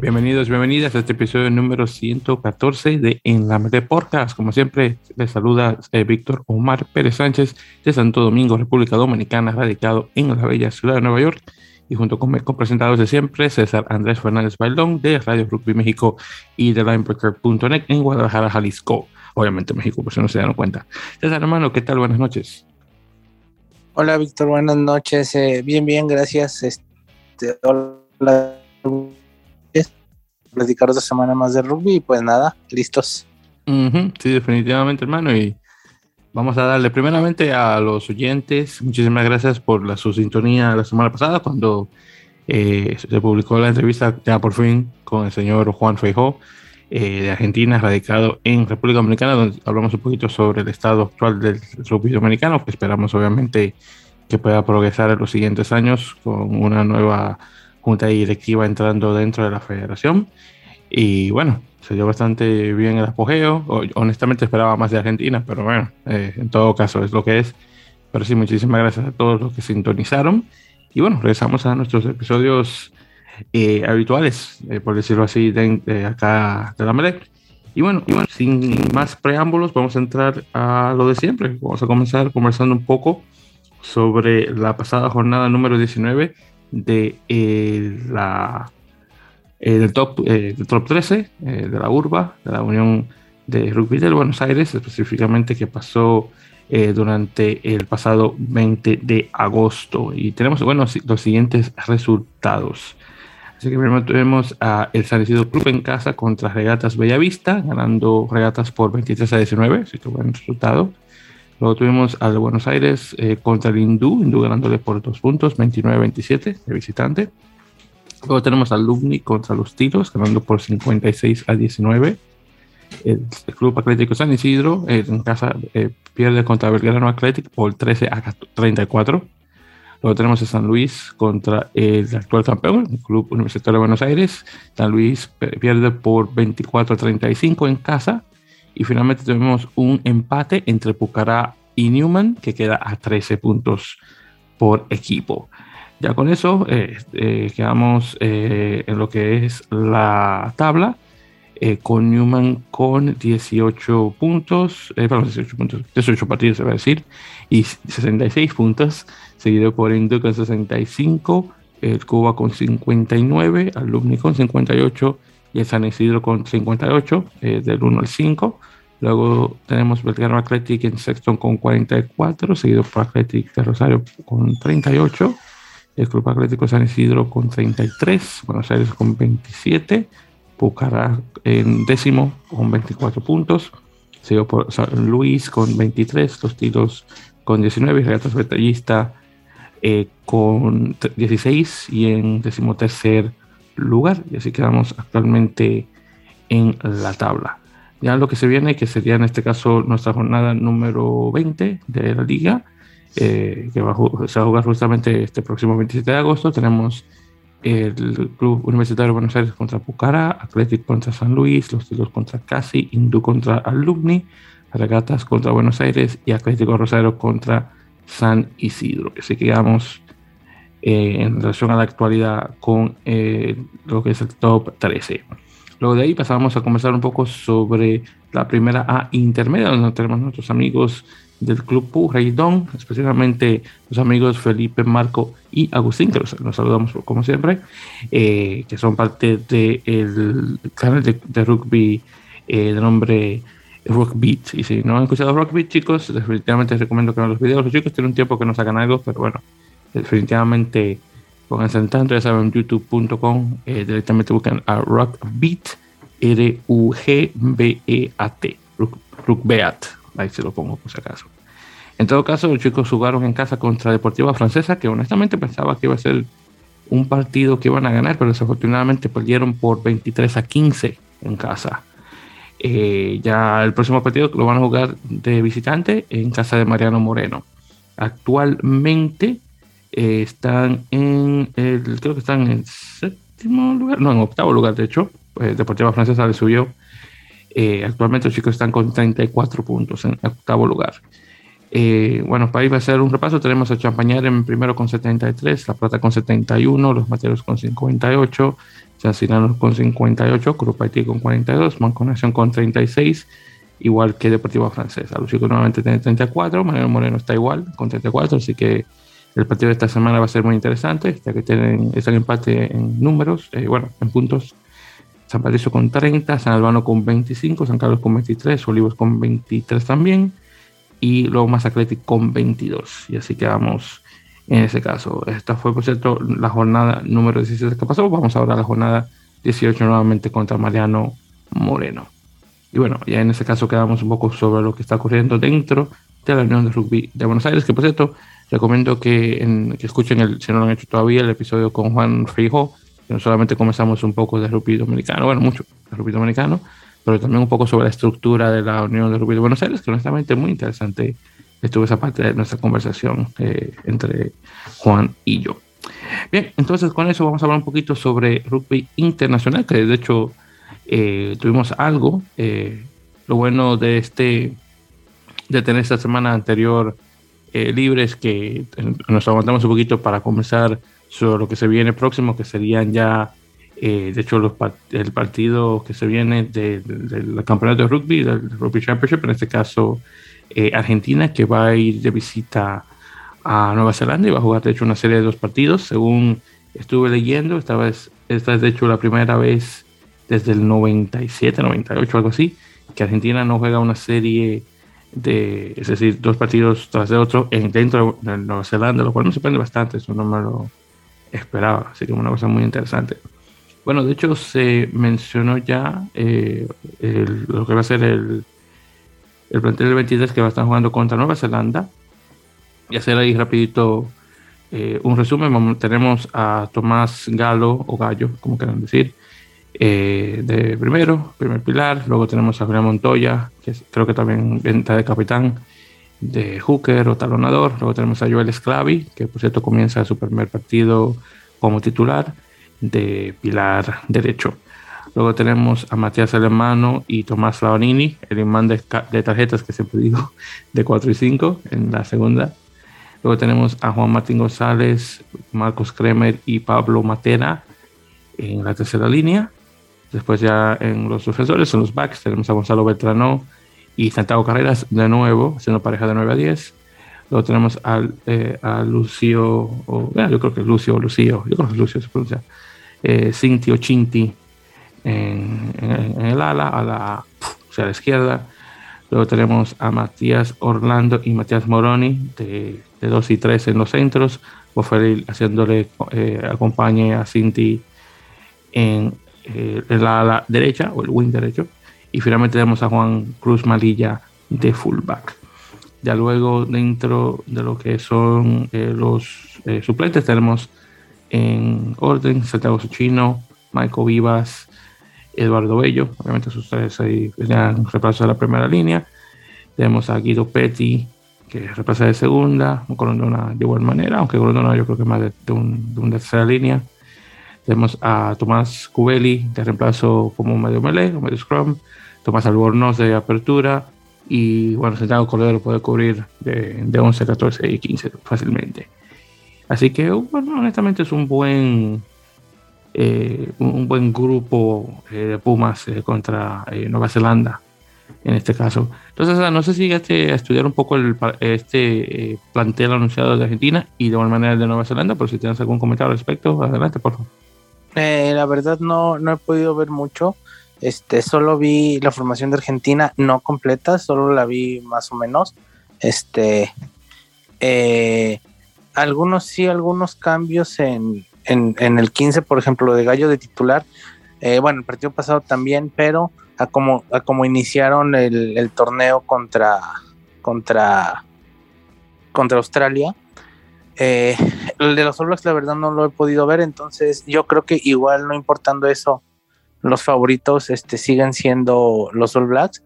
Bienvenidos, bienvenidas a este episodio número 114 de En la Mente Podcast. Como siempre, les saluda eh, Víctor Omar Pérez Sánchez de Santo Domingo, República Dominicana, radicado en la bella ciudad de Nueva York. Y junto con mis presentados de siempre, César Andrés Fernández Bailón de Radio Rugby México y de Linebreaker.net en Guadalajara, Jalisco. Obviamente México, por si no se dan cuenta. César, hermano, ¿qué tal? Buenas noches. Hola, Víctor, buenas noches. Eh, bien, bien, gracias. Este, hola platicar otra semana más de rugby y pues nada, listos. sí, definitivamente, hermano. Y vamos a darle primeramente a los oyentes. Muchísimas gracias por la, su sintonía la semana pasada cuando eh, se publicó la entrevista ya por fin con el señor Juan Feijó eh, de Argentina, radicado en República Dominicana, donde hablamos un poquito sobre el estado actual del rugby dominicano, que esperamos obviamente que pueda progresar en los siguientes años con una nueva junta directiva entrando dentro de la federación. Y bueno, se dio bastante bien el apogeo. Honestamente esperaba más de Argentina, pero bueno, eh, en todo caso es lo que es. Pero sí, muchísimas gracias a todos los que sintonizaron. Y bueno, regresamos a nuestros episodios eh, habituales, eh, por decirlo así, de, acá de la Melec. Y bueno, y bueno, sin más preámbulos, vamos a entrar a lo de siempre. Vamos a comenzar conversando un poco sobre la pasada jornada número 19 de eh, la, eh, del, top, eh, del top 13 de la URBA, de la Unión de Rugby de Buenos Aires, específicamente que pasó durante el pasado 20 de agosto. Y tenemos bueno, los siguientes resultados. Así que primero tuvimos a el San Club en casa contra Regatas Bellavista, ganando Regatas por 23 a 19, así que buen resultado. Luego tuvimos al Buenos Aires eh, contra el Hindú, Hindú ganándole por dos puntos, 29-27 de visitante. Luego tenemos al Lubni contra los Tiros, ganando por 56 a 19. El, Club Atlético San Isidro eh, en casa eh, pierde contra Belgrano Athletic por 13 a 34. Luego tenemos a San Luis contra el actual campeón, el Club Universitario de Buenos Aires. San Luis pierde por 24 a 35 en casa. Y finalmente tenemos un empate entre Pucará y Newman, que queda a 13 puntos por equipo. Ya con eso eh, eh, quedamos eh, en lo que es la tabla, con Newman con 18 puntos, perdón, 18 puntos, 18 partidos se va a decir, y 66 puntos, seguido por Indu con 65, el Cuba con 59, Alumni con 58 y San Isidro con 58, del 1 al 5. Luego tenemos Belgrano Athletic en Sexton con 44, seguido por Athletic de Rosario con 38, el Club Atlético San Isidro con 33, Buenos Aires con 27, Pucará en décimo con 24 puntos, seguido por San Luis con 23, Los Tiros con 19, Regatas Betallista eh, con 16 y en decimotercer lugar. Y así quedamos actualmente en la tabla. Ya lo que se viene, que sería en este caso nuestra jornada número 20 de la liga, eh, que va a, se va a jugar justamente este próximo 27 de agosto. Tenemos el Club Universitario de Buenos Aires contra Pucara, Athletic contra San Luis, Los Tilos contra Casi, Hindú contra Alumni, Regatas contra Buenos Aires y Atlético Rosario contra San Isidro. Así que vamos eh, en relación a la actualidad con eh, lo que es el top 13. Luego de ahí pasamos a conversar un poco sobre la primera A intermedia, donde tenemos nuestros amigos del Club Don, especialmente los amigos Felipe, Marco y Agustín, que los, saludamos como siempre, eh, que son parte del canal de, rugby eh, de nombre Rockbeat. Y si no han escuchado Rockbeat, chicos, definitivamente les recomiendo que vean los videos. Los chicos tienen un tiempo que no sacan algo, pero bueno, definitivamente Pónganse al tanto, ya saben, youtube.com, eh, directamente buscan a Rockbeat, R-U-G-B-E-A-T, Rookbeat, ahí se lo pongo por si acaso. En todo caso, los chicos jugaron en casa contra Deportiva Francesa, que honestamente pensaba que iba a ser un partido que iban a ganar, pero desafortunadamente perdieron por 23 a 15 en casa. Eh, ya el próximo partido lo van a jugar de visitante en casa de Mariano Moreno. Actualmente eh, están en el, creo que están en séptimo lugar, no, en octavo lugar, de hecho. Eh, Deportiva Francesa le subió. Eh, actualmente los chicos están con 34 puntos en octavo lugar. Eh, bueno, para ir a hacer un repaso, tenemos a Champañar en primero con 73, La Plata con 71, Los Materos con 58, San Cirano con 58, Grupo Haití con 42, Manconación con 36, igual que Deportivo Francesa. Lucico nuevamente tiene 34, Manuel Moreno está igual con 34, así que el partido de esta semana va a ser muy interesante, ya que tienen, ese empate en números, eh, bueno, en puntos. San Patricio con 30, San Albano con 25, San Carlos con 23, Olivos con 23 también y luego más Athletic con 22. Y así quedamos en ese caso. Esta fue, por cierto, la jornada número 16 que pasó. Vamos ahora a la jornada 18 nuevamente contra Mariano Moreno. Y bueno, ya en ese caso quedamos un poco sobre lo que está ocurriendo dentro de la Unión de Rugby de Buenos Aires, que por cierto, recomiendo que, escuchen, el, si no lo han hecho todavía, el episodio con Juan Frijo, no solamente comenzamos un poco de rugby dominicano, bueno, mucho de rugby dominicano, pero también un poco sobre la estructura de la Unión de Rugby de Buenos Aires, que honestamente es muy interesante estuvo esa parte de nuestra conversación eh, entre Juan y yo. Bien, entonces con eso vamos a hablar un poquito sobre rugby internacional, que de hecho eh, tuvimos algo. Eh, lo bueno de este de tener esta semana anterior libre es que nos aguantamos un poquito para comenzar sobre lo que se viene próximo, que serían ya eh, de hecho, el partido que se viene del campeonato de rugby, del Rugby Championship, en este caso eh, Argentina, que va a ir de visita a Nueva Zelanda y va a jugar, de hecho, una serie de dos partidos. Según estuve leyendo, esta, vez, esta es, de hecho, la primera vez desde el 97, 98, algo así, que Argentina no juega una serie de, es decir, dos partidos tras de otro en, dentro de Nueva Zelanda, lo cual me sorprende bastante, eso no me lo esperaba, así que una cosa muy interesante. Bueno, de hecho se mencionó ya eh, lo que va a ser el, el plantel del 23 que va a estar jugando contra Nueva Zelanda. Y hacer ahí rapidito eh, un resumen. Tenemos a Tomás Galo o Gallo, como quieran decir, eh, de primero, primer pilar. Luego tenemos a Julián Montoya, que creo que también venta de capitán de hooker o talonador. Luego tenemos a Joel Esclavi, que por cierto comienza su primer partido como titular de pilar derecho. Luego tenemos a Matías Alemano y Tomás Lavanini, el imán de, tarjetas que siempre digo, de 4 y 5 en la segunda. Luego tenemos a Juan Martín González, Marcos Kremer y Pablo Matera en la tercera línea. Después ya en los defensores, en los backs, tenemos a Gonzalo Beltrano y Santiago Carreras de nuevo, siendo pareja de 9 a 10. Luego tenemos eh, a Lucio, o, yo creo que es Lucio o Lucio, yo creo es Lucio se pronuncia, eh, Cinti o Chinti en, el ala, a la, a la izquierda. Luego tenemos a Matías Orlando y Matías Moroni de, de 2 y 3 en los centros. Boferil haciéndole eh, acompañe a Cinti en, eh, en, la ala derecha o el wing derecho. Y finalmente tenemos a Juan Cruz Malilla de fullback. Ya luego dentro de lo que son eh, los eh, suplentes tenemos en orden Santiago Suchino, Michael Vivas, Eduardo Bello, obviamente sus tres ahí venían de la primera línea. Tenemos a Guido Petty, que repasa de segunda, Colondona de igual manera, aunque Colondona yo creo que más de, de, un, de una tercera línea. Tenemos a Tomás Cubeli de reemplazo como medio melee o medio scrum, Tomás Albornoz de apertura y bueno, Santiago Cordero puede cubrir de, de 11, 14 y 15 fácilmente. Así que, bueno, honestamente es un buen, eh, un buen grupo eh, de Pumas eh, contra Nueva Zelanda en este caso. Entonces, no sé si llegaste a estudiar un poco el, este plantel anunciado de Argentina y de igual manera de Nueva Zelanda, pero si tienes algún comentario al respecto, adelante, por favor. La verdad no, no he podido ver mucho. Este, solo vi la formación de Argentina no completa, solo la vi más o menos. Este, eh, algunos sí, algunos cambios en, en, el 15, por ejemplo, de Gallo de titular. Eh, bueno, el partido pasado también, pero a como, a como iniciaron el, torneo contra, contra, contra Australia. Eh, el de los All Blacks, la verdad, no lo he podido ver, entonces yo creo que igual, no importando eso, los favoritos este, siguen siendo los All Blacks.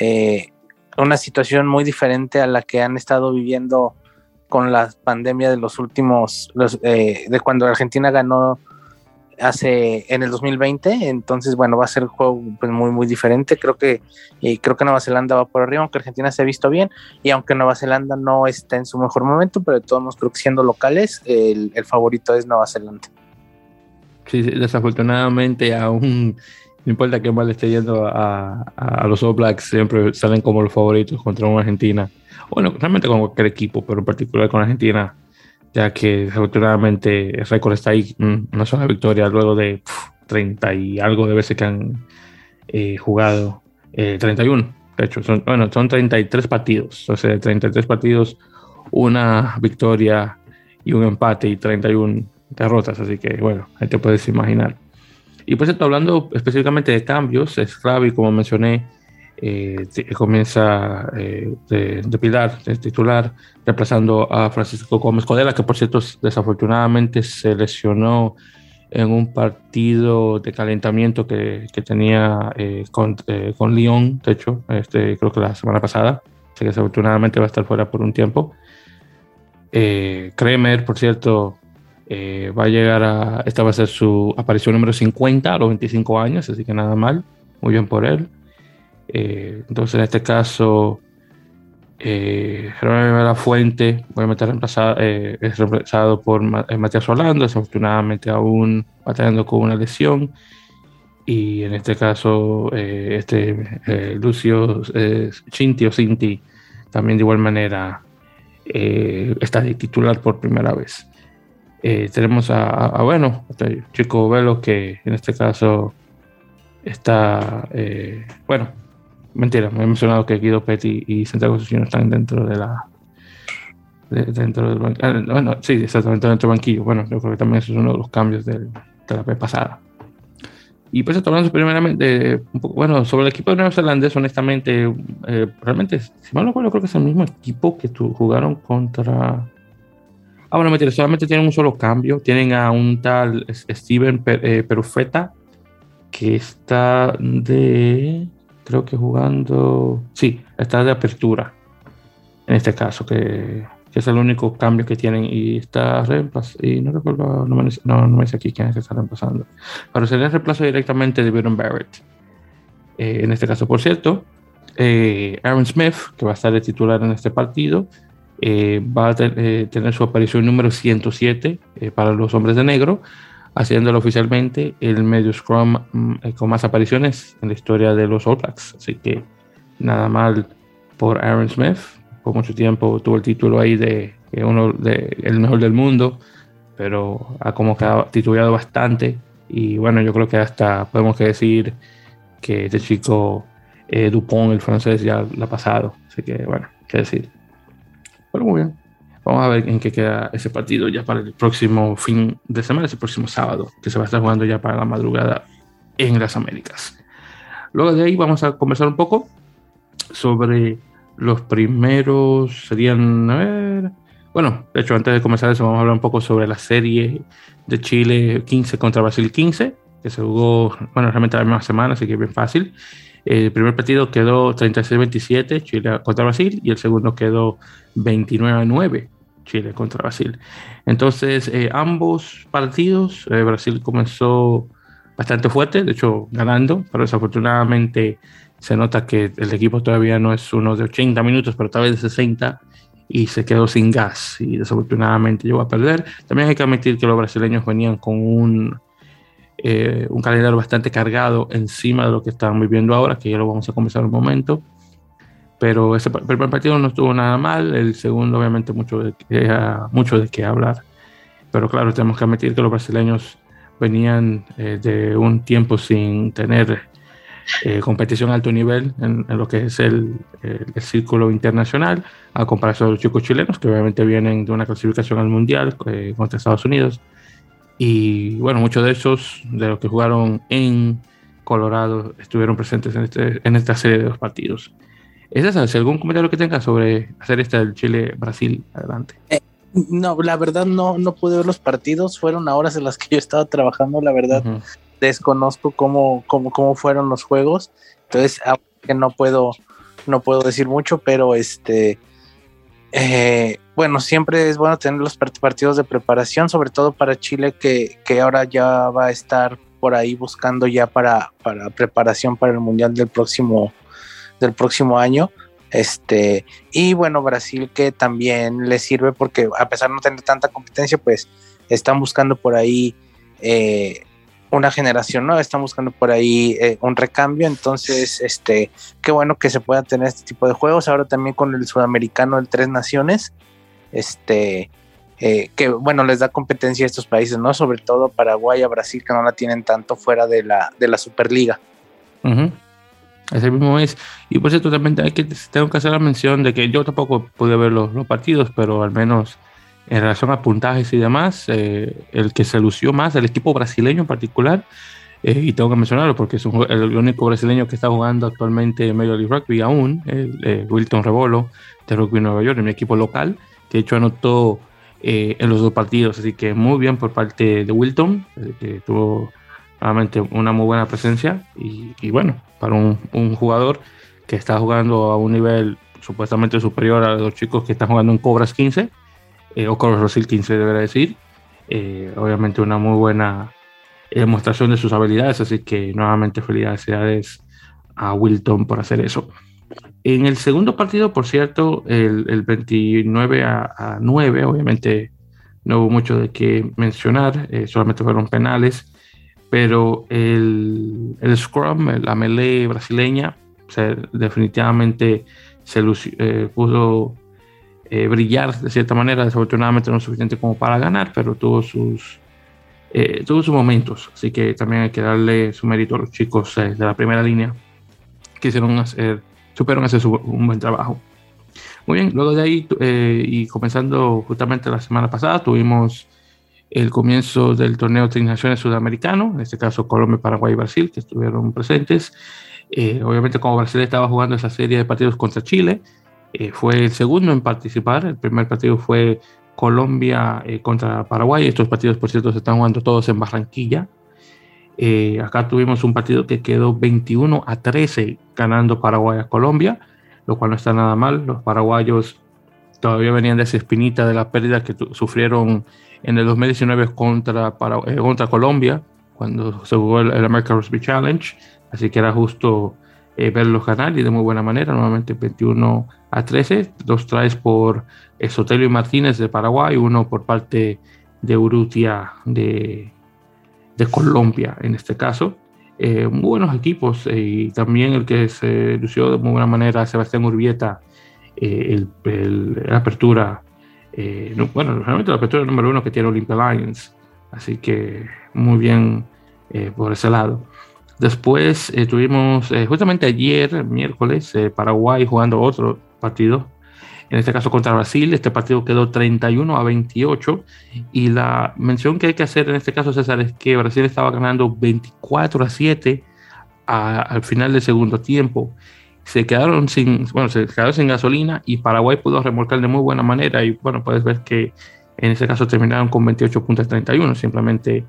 Eh, una situación muy diferente a la que han estado viviendo con la pandemia de los últimos, eh, de cuando Argentina ganó hace en el 2020, entonces bueno, va a ser un juego pues, muy muy diferente, creo que eh, creo que Nueva Zelanda va por arriba, aunque Argentina se ha visto bien y aunque Nueva Zelanda no está en su mejor momento, pero de todos modos creo que siendo locales el, favorito es Nueva Zelanda. Sí, desafortunadamente aún no importa qué mal esté yendo a, a, los All Blacks, siempre salen como los favoritos contra una Argentina. Bueno, realmente con cualquier equipo, pero en particular con Argentina ya que desafortunadamente el récord está ahí, una sola victoria luego de 30 y algo de veces que han eh, jugado, 31, eh, de hecho, son, bueno, son 33 partidos, o sea, 33 partidos, una victoria y un empate y 31 derrotas, así que bueno, ahí te puedes imaginar. Y pues hablando específicamente de cambios, es clave, como mencioné, eh, comienza eh, de, pilar, de titular, reemplazando a Francisco Gómez Codela, que por cierto desafortunadamente se lesionó en un partido de calentamiento que, que tenía eh, con, eh, con Lyon, de hecho, este, creo que la semana pasada, que desafortunadamente va a estar fuera por un tiempo. Kremer, por cierto, va a llegar a, esta va a ser su aparición número 50 a los 25 años, así que nada mal, muy bien por él. Eh, entonces, en este caso, eh, La Fuente, reemplazado, eh, es reemplazado por eh, Matías Orlando, desafortunadamente aún batallando con una lesión. Y en este caso, este Lucio Cinti o Cinti también de igual manera está de titular por primera vez. tenemos a, bueno, este chico Velo que en este caso está, bueno, Mentira, me he mencionado que Guido Petty y Santiago Susino están dentro de la. dentro del banquillo. Ah, bueno, sí, exactamente dentro del banquillo. Bueno, yo creo que también eso es uno de los cambios de la vez pasada. Y pues hablando primeramente, un poco, bueno, sobre el equipo de Nueva Zelanda, honestamente, eh, realmente, si mal no recuerdo, creo que es el mismo equipo que tu, jugaron contra. Ah, bueno, mentira, solamente tienen un solo cambio. Tienen a un tal Steven eh, Perufeta, que está de creo que jugando, sí, está de apertura, en este caso, que, que es el único cambio que tienen y está reemplazado, y no recuerdo, no me, no, no me dice aquí quién es que está reemplazando, pero sería reemplazo directamente de Byron Barrett. Eh, en este caso, por cierto, eh, Aaron Smith, que va a estar de titular en este partido, eh, va a tener su aparición número 107 para los hombres de negro, haciéndolo oficialmente el medio scrum mm, eh, con más apariciones en la historia de los All Blacks. Así que nada mal por Aaron Smith. Por mucho tiempo tuvo el título ahí de, uno de el mejor del mundo, pero ha como quedado titulado bastante. Y bueno, yo creo que hasta podemos decir que este chico eh, Dupont, el francés, ya lo ha pasado. Así que bueno, qué decir. Pero muy bien. Vamos a ver en qué queda ese partido ya para el próximo fin de semana, ese próximo sábado, que se va a estar jugando ya para la madrugada en las Américas. Luego de ahí vamos a conversar un poco sobre los primeros, serían, a ver, bueno, de hecho antes de comenzar eso vamos a hablar un poco sobre la serie de Chile 15 contra Brasil 15, que se jugó, bueno, realmente la misma semana, así que bien fácil. El primer partido quedó 36-27 Chile contra Brasil y el segundo quedó 29-9 Chile contra Brasil. Entonces, eh, ambos partidos, eh, Brasil comenzó bastante fuerte, de hecho ganando, pero desafortunadamente se nota que el equipo todavía no es uno de 80 minutos, pero tal vez de 60 y se quedó sin gas y desafortunadamente llegó a perder. También hay que admitir que los brasileños venían con un, eh, un calendario bastante cargado encima de lo que están viviendo ahora, que ya lo vamos a comenzar un momento pero ese primer partido no estuvo nada mal, el segundo obviamente mucho de, mucho de qué hablar, pero claro, tenemos que admitir que los brasileños venían eh, de un tiempo sin tener eh, competición alto nivel en, lo que es el, el, círculo internacional, a comparación de los chicos chilenos, que obviamente vienen de una clasificación al mundial eh, contra Estados Unidos. Y bueno, muchos de esos, de los que jugaron en Colorado, estuvieron presentes en, este, en esta serie de dos partidos. ¿Es esa? Si algún comentario que tenga sobre hacer esta del Chile-Brasil, adelante. Eh, no, la verdad no, no pude ver los partidos, fueron a horas en las que yo estaba trabajando, la verdad desconozco cómo, cómo, cómo fueron los juegos, entonces que no puedo, no puedo decir mucho, pero este, eh, bueno, siempre es bueno tener los partidos de preparación, sobre todo para Chile, que, que ahora ya va a estar por ahí buscando ya para, para preparación para el Mundial del próximo, del próximo año. Este, y bueno, Brasil que también le sirve porque a pesar de no tener tanta competencia, pues están buscando por ahí eh, una generación nueva, están buscando por ahí eh, un recambio, entonces, este, qué bueno que se pueda tener este tipo de juegos, ahora también con el sudamericano del Tres Naciones, este, eh, que bueno, les da competencia a estos países, ¿no? Sobre todo Paraguay a Brasil, que no la tienen tanto fuera de la, de la Superliga. Ese mismo es. Y por cierto, también hay que, tengo que hacer la mención de que yo tampoco pude ver los, los partidos, pero al menos en relación a puntajes y demás, eh, el que se lució más, el equipo brasileño en particular, eh, y tengo que mencionarlo porque es el único brasileño que está jugando actualmente en Major League Rugby aún, eh, Wilton Rebolo de Rugby Nueva York, en mi equipo local, que de hecho anotó en los dos partidos, así que muy bien por parte de Wilton, que tuvo nuevamente una muy buena presencia y, y bueno, para un, un, jugador que está jugando a un nivel supuestamente superior a los chicos que están jugando en Cobras 15, eh, o Cobras Brasil 15 deberá decir, eh, obviamente una muy buena demostración de sus habilidades, así que nuevamente felicidades a Wilton por hacer eso. En el segundo partido, por cierto, el, el 29 a, a, 9, obviamente no hubo mucho de qué mencionar, eh, solamente fueron penales pero el, el Scrum, la melee brasileña, definitivamente se eh, pudo eh, brillar de cierta manera, desafortunadamente no suficiente como para ganar, pero tuvo sus, eh, tuvo sus momentos, así que también hay que darle su mérito a los chicos de la primera línea que hicieron hacer, supieron hacer un buen trabajo. Muy bien, luego de ahí y comenzando justamente la semana pasada tuvimos el comienzo del torneo de Naciones Sudamericano, en este caso Colombia, Paraguay y Brasil, que estuvieron presentes. Eh, obviamente, como Brasil estaba jugando esa serie de partidos contra Chile, eh, fue el segundo en participar. El primer partido fue Colombia eh, contra Paraguay. Estos partidos, por cierto, se están jugando todos en Barranquilla. acá tuvimos un partido que quedó 21 a 13 ganando Paraguay a Colombia, lo cual no está nada mal. Los paraguayos todavía venían de esa espinita de la pérdida que sufrieron en el 2019 contra, para, eh, contra Colombia, cuando se jugó el, American Rugby Challenge, así que era justo eh, verlos ganar y de muy buena manera, nuevamente 21 a 13, dos traes por Sotelio y Martínez de Paraguay, uno por parte de Urrutia de, de Colombia en este caso. Eh, muy buenos equipos y también el que se lució de muy buena manera, Sebastián Urbieta, el, la apertura eh, bueno, realmente la apertura número uno que tiene Olympia Lions, así que muy bien eh, por ese lado. Después eh, tuvimos justamente ayer, miércoles, Paraguay jugando otro partido, en este caso contra Brasil. Este partido quedó 31 a 28 y la mención que hay que hacer en este caso, César, es que Brasil estaba ganando 24 a 7 al final del segundo tiempo se quedaron sin, bueno, se quedaron sin gasolina y Paraguay pudo remolcar de muy buena manera y bueno, puedes ver que en ese caso terminaron con 28 puntos 31, simplemente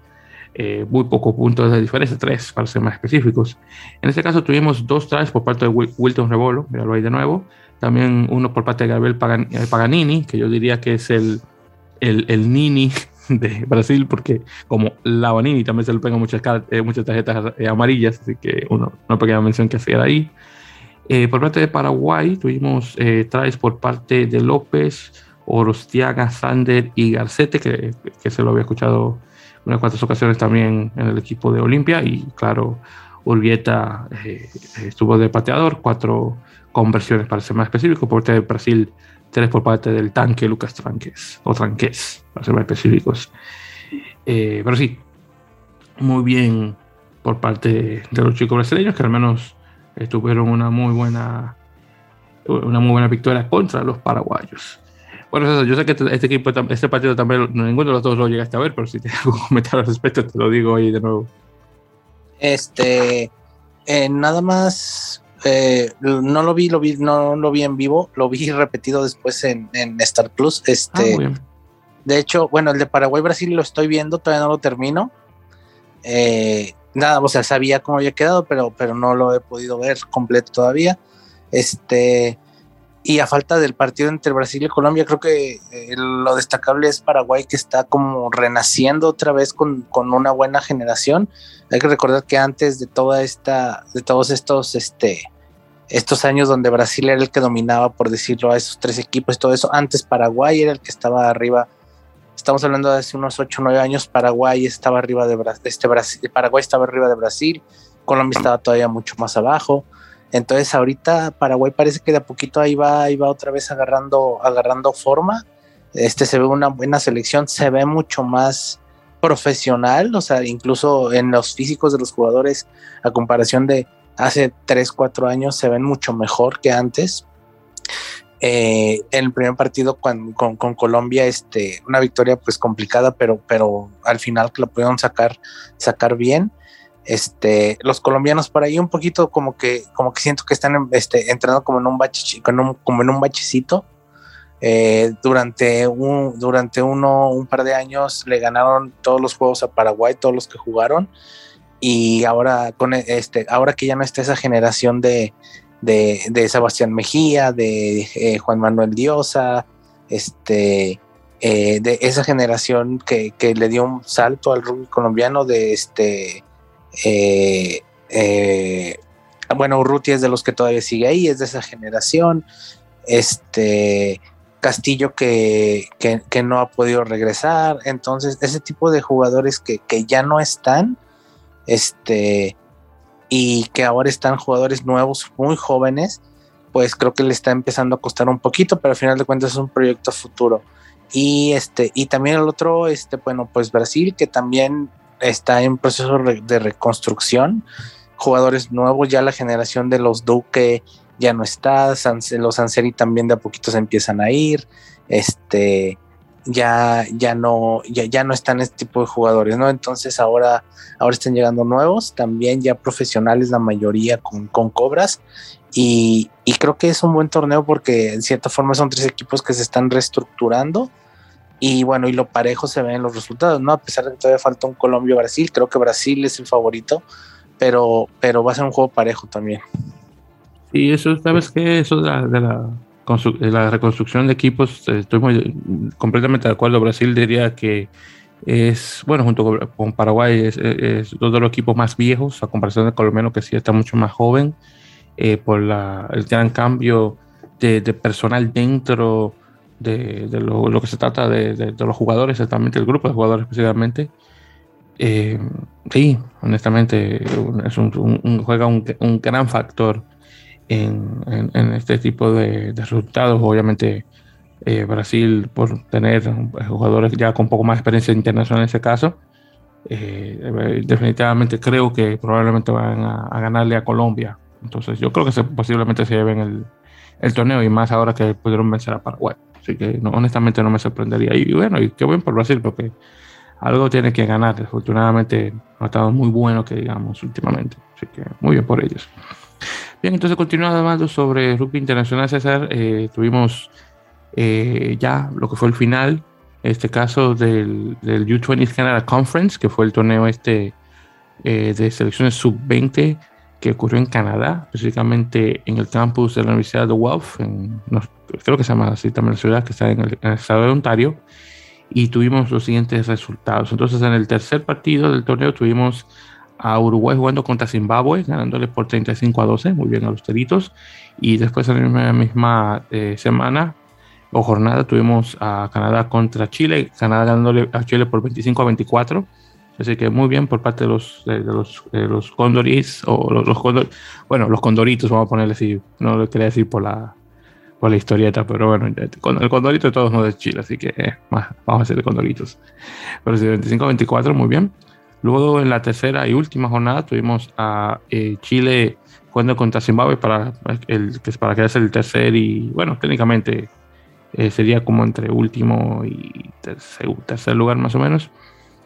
eh, muy pocos puntos de diferencia, tres para ser más específicos. En este caso tuvimos dos tries por parte de Wilton Rebolo, míralo ahí de nuevo, también uno por parte de Gabriel eh, Paganini, que yo diría que es el, el, el Nini de Brasil, porque como la Vanini también se le pegan muchas, eh, muchas tarjetas amarillas, así que uno, una pequeña mención que hacer ahí. Eh, por parte de Paraguay tuvimos eh, por parte de López, Orostiaga, Sander y Garcete, que, que, se lo había escuchado unas cuantas ocasiones también en el equipo de Olimpia. Y claro, Urbieta eh, estuvo de pateador, cuatro conversiones para ser más específico. Por parte de Brasil, tres por parte del tanque Lucas Tranques, o Tranques, para ser más específicos. pero sí, muy bien por parte de los chicos brasileños, que al menos tuvieron una muy buena una muy buena victoria contra los paraguayos. Bueno, yo sé que este, este equipo, este partido también, ninguno de los dos lo llegaste a ver, pero si tienes algún comentario al respecto, te lo digo ahí de nuevo. Este, eh, nada más, eh, no lo vi, lo vi, no lo vi en vivo, lo vi repetido después en, en Star Plus. Este, ah, de hecho, bueno, el de Paraguay-Brasil lo estoy viendo, todavía no lo termino. Eh, nada, o sea, sabía cómo había quedado, pero, pero no lo he podido ver completo todavía. Este, y a falta del partido entre Brasil y Colombia, creo que eh, lo destacable es Paraguay que está como renaciendo otra vez con, con, una buena generación. Hay que recordar que antes de toda esta, de todos estos, este, estos años donde Brasil era el que dominaba, por decirlo, a esos tres equipos todo eso, antes Paraguay era el que estaba arriba. Estamos hablando de hace unos 8 o 9 años, Paraguay estaba arriba de este Brasil, Paraguay estaba arriba de Brasil, Colombia estaba todavía mucho más abajo. Entonces ahorita Paraguay parece que de a poquito ahí va, ahí va otra vez agarrando, agarrando forma. Este se ve una buena selección, se ve mucho más profesional, o sea, incluso en los físicos de los jugadores, a comparación de hace 3, 4 años, se ven mucho mejor que antes. Eh, en el primer partido con, con, Colombia, este, una victoria pues complicada, pero, pero al final que lo pudieron sacar, sacar bien. Este, los colombianos por ahí un poquito como que, como que siento que están este, entrando como en un bache, como en un bachecito. Eh, durante un, durante uno, un par de años le ganaron todos los juegos a Paraguay, todos los que jugaron. Y ahora con este, ahora que ya no está esa generación de, de, Sebastián Mejía, de eh, Juan Manuel Diosa, este, eh, de esa generación que, que, le dio un salto al rugby colombiano de este eh, bueno, Urruti es de los que todavía sigue ahí, es de esa generación. Este Castillo que, no ha podido regresar. Entonces, ese tipo de jugadores que, ya no están, este, y que ahora están jugadores nuevos, muy jóvenes, pues creo que le está empezando a costar un poquito, pero al final de cuentas es un proyecto futuro. Y este, y también el otro, este, bueno, pues Brasil, que también está en proceso de reconstrucción. Jugadores nuevos, ya la generación de los Duque ya no está, los Anseri también de a poquito se empiezan a ir. Este, ya, ya no, ya, ya no están este tipo de jugadores, ¿no? Entonces ahora, ahora están llegando nuevos, también ya profesionales, la mayoría con, con cobras. Y, y, creo que es un buen torneo porque en cierta forma son tres equipos que se están reestructurando y bueno, y lo parejo se ve en los resultados, ¿no? A pesar de que todavía falta un Colombia-Brasil, creo que Brasil es el favorito, pero, pero va a ser un juego parejo también. Y eso, ¿sabes qué? Eso de la, de la, reconstrucción de equipos, eh, estoy muy, completamente de acuerdo. Brasil diría que es, bueno, junto con, Paraguay, es, es, uno de los equipos más viejos, a comparación del colombiano, que sí está mucho más joven, eh, por la, el gran cambio de, de personal dentro de, lo, que se trata de, los jugadores, exactamente el grupo de jugadores especialmente. Eh, sí, honestamente, es un, juega un, gran factor en, este tipo de, resultados. Obviamente, eh, Brasil, por tener jugadores ya con poco más experiencia internacional en ese caso, eh, definitivamente creo que probablemente van a, ganarle a Colombia. Entonces, yo creo que posiblemente se lleven el, el torneo y más ahora que pudieron vencer a Paraguay. Así que honestamente no me sorprendería. Y bueno, y qué bueno por Brasil, porque algo tiene que ganar. Afortunadamente ha estado muy bueno que digamos últimamente. Así que muy bien por ellos. Bien, entonces continuando hablando sobre rugby internacional, César, eh, tuvimos eh, ya lo que fue el final, en este caso del, del U20 Canada Conference, que fue el torneo este eh, de selecciones sub-20 que ocurrió en Canadá, específicamente en el campus de la Universidad de Guelph, en, creo que se llama así también la ciudad, que está en el, estado de Ontario, y tuvimos los siguientes resultados. Entonces, en el tercer partido del torneo tuvimos a Uruguay jugando contra Zimbabue, ganándole por 35 a 12, muy bien a los teritos, y después en la misma, eh, semana o jornada tuvimos a Canadá contra Chile, Canadá ganándole a Chile por 25 a 24 Así que muy bien por parte de los, de, los, de los condoris, o los, los bueno, los condoritos, vamos a ponerle así, no lo quería decir por la, por la historieta, pero bueno, el condorito de todos no de Chile, así que eh, vamos a hacer de condoritos. Pero sí, 25-24, muy bien. Luego en la tercera y última jornada tuvimos a eh, Chile jugando contra Zimbabue para, el, para quedarse el tercer y, bueno, técnicamente eh, sería como entre último y tercer, tercer lugar más o menos.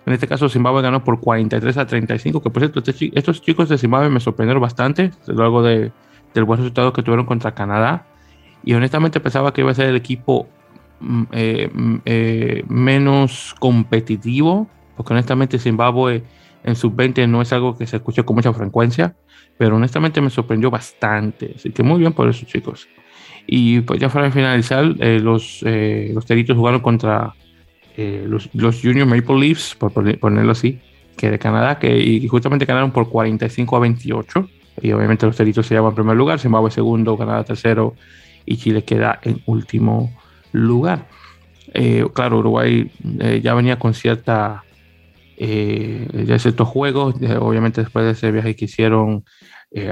En este caso, Zimbabue ganó por 43 a 35, que por cierto, este estos chicos de Zimbabue me sorprendieron bastante, luego de, del buen resultado que tuvieron contra Canadá. Y honestamente pensaba que iba a ser el equipo mm, eh, mm, eh, menos competitivo, porque honestamente Zimbabue en sub-20 no es algo que se escuche con mucha frecuencia, pero honestamente me sorprendió bastante. Así que muy bien por esos chicos. Y pues ya para finalizar, los, los Teritos jugaron contra los, los, Junior Maple Leafs, por ponerlo así, que de Canadá, que y justamente ganaron por 45 a 28. Y obviamente los Teritos se llevan en primer lugar, Zimbabue segundo, Canadá tercero y Chile queda en último lugar. Eh, claro, Uruguay eh, ya venía con cierta eh, ya ciertos juegos, obviamente después de ese viaje que hicieron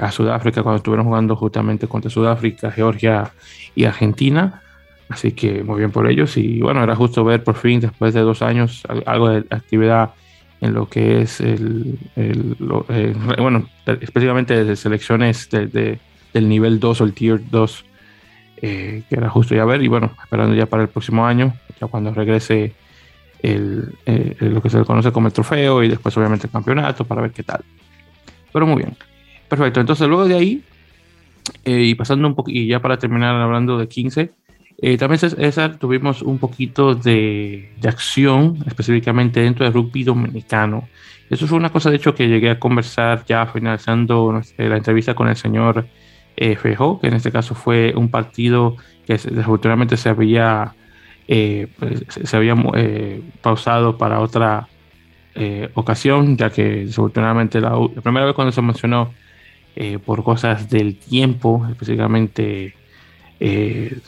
a Sudáfrica cuando estuvieron jugando justamente contra Sudáfrica, Georgia y Argentina. Así que muy bien por ellos. Y bueno, era justo ver por fin, después de dos años, algo de actividad en lo que es el, bueno, específicamente de selecciones de, del nivel 2 o el tier 2 eh, que era justo ya ver, y bueno, esperando ya para el próximo año, ya cuando regrese el, eh, lo que se le conoce como el trofeo y después obviamente el campeonato para ver qué tal. Pero muy bien. Perfecto, entonces luego de ahí, eh, y pasando un poco, y ya para terminar hablando de 15, también César, tuvimos un poquito de, de, acción específicamente dentro del rugby dominicano. Eso fue una cosa, de hecho, que llegué a conversar ya finalizando la entrevista con el señor eh, que en este caso fue un partido que desafortunadamente se había, eh, pues, se había eh, pausado para otra eh, ocasión, ya que desafortunadamente la, primera vez cuando se mencionó por cosas del tiempo, específicamente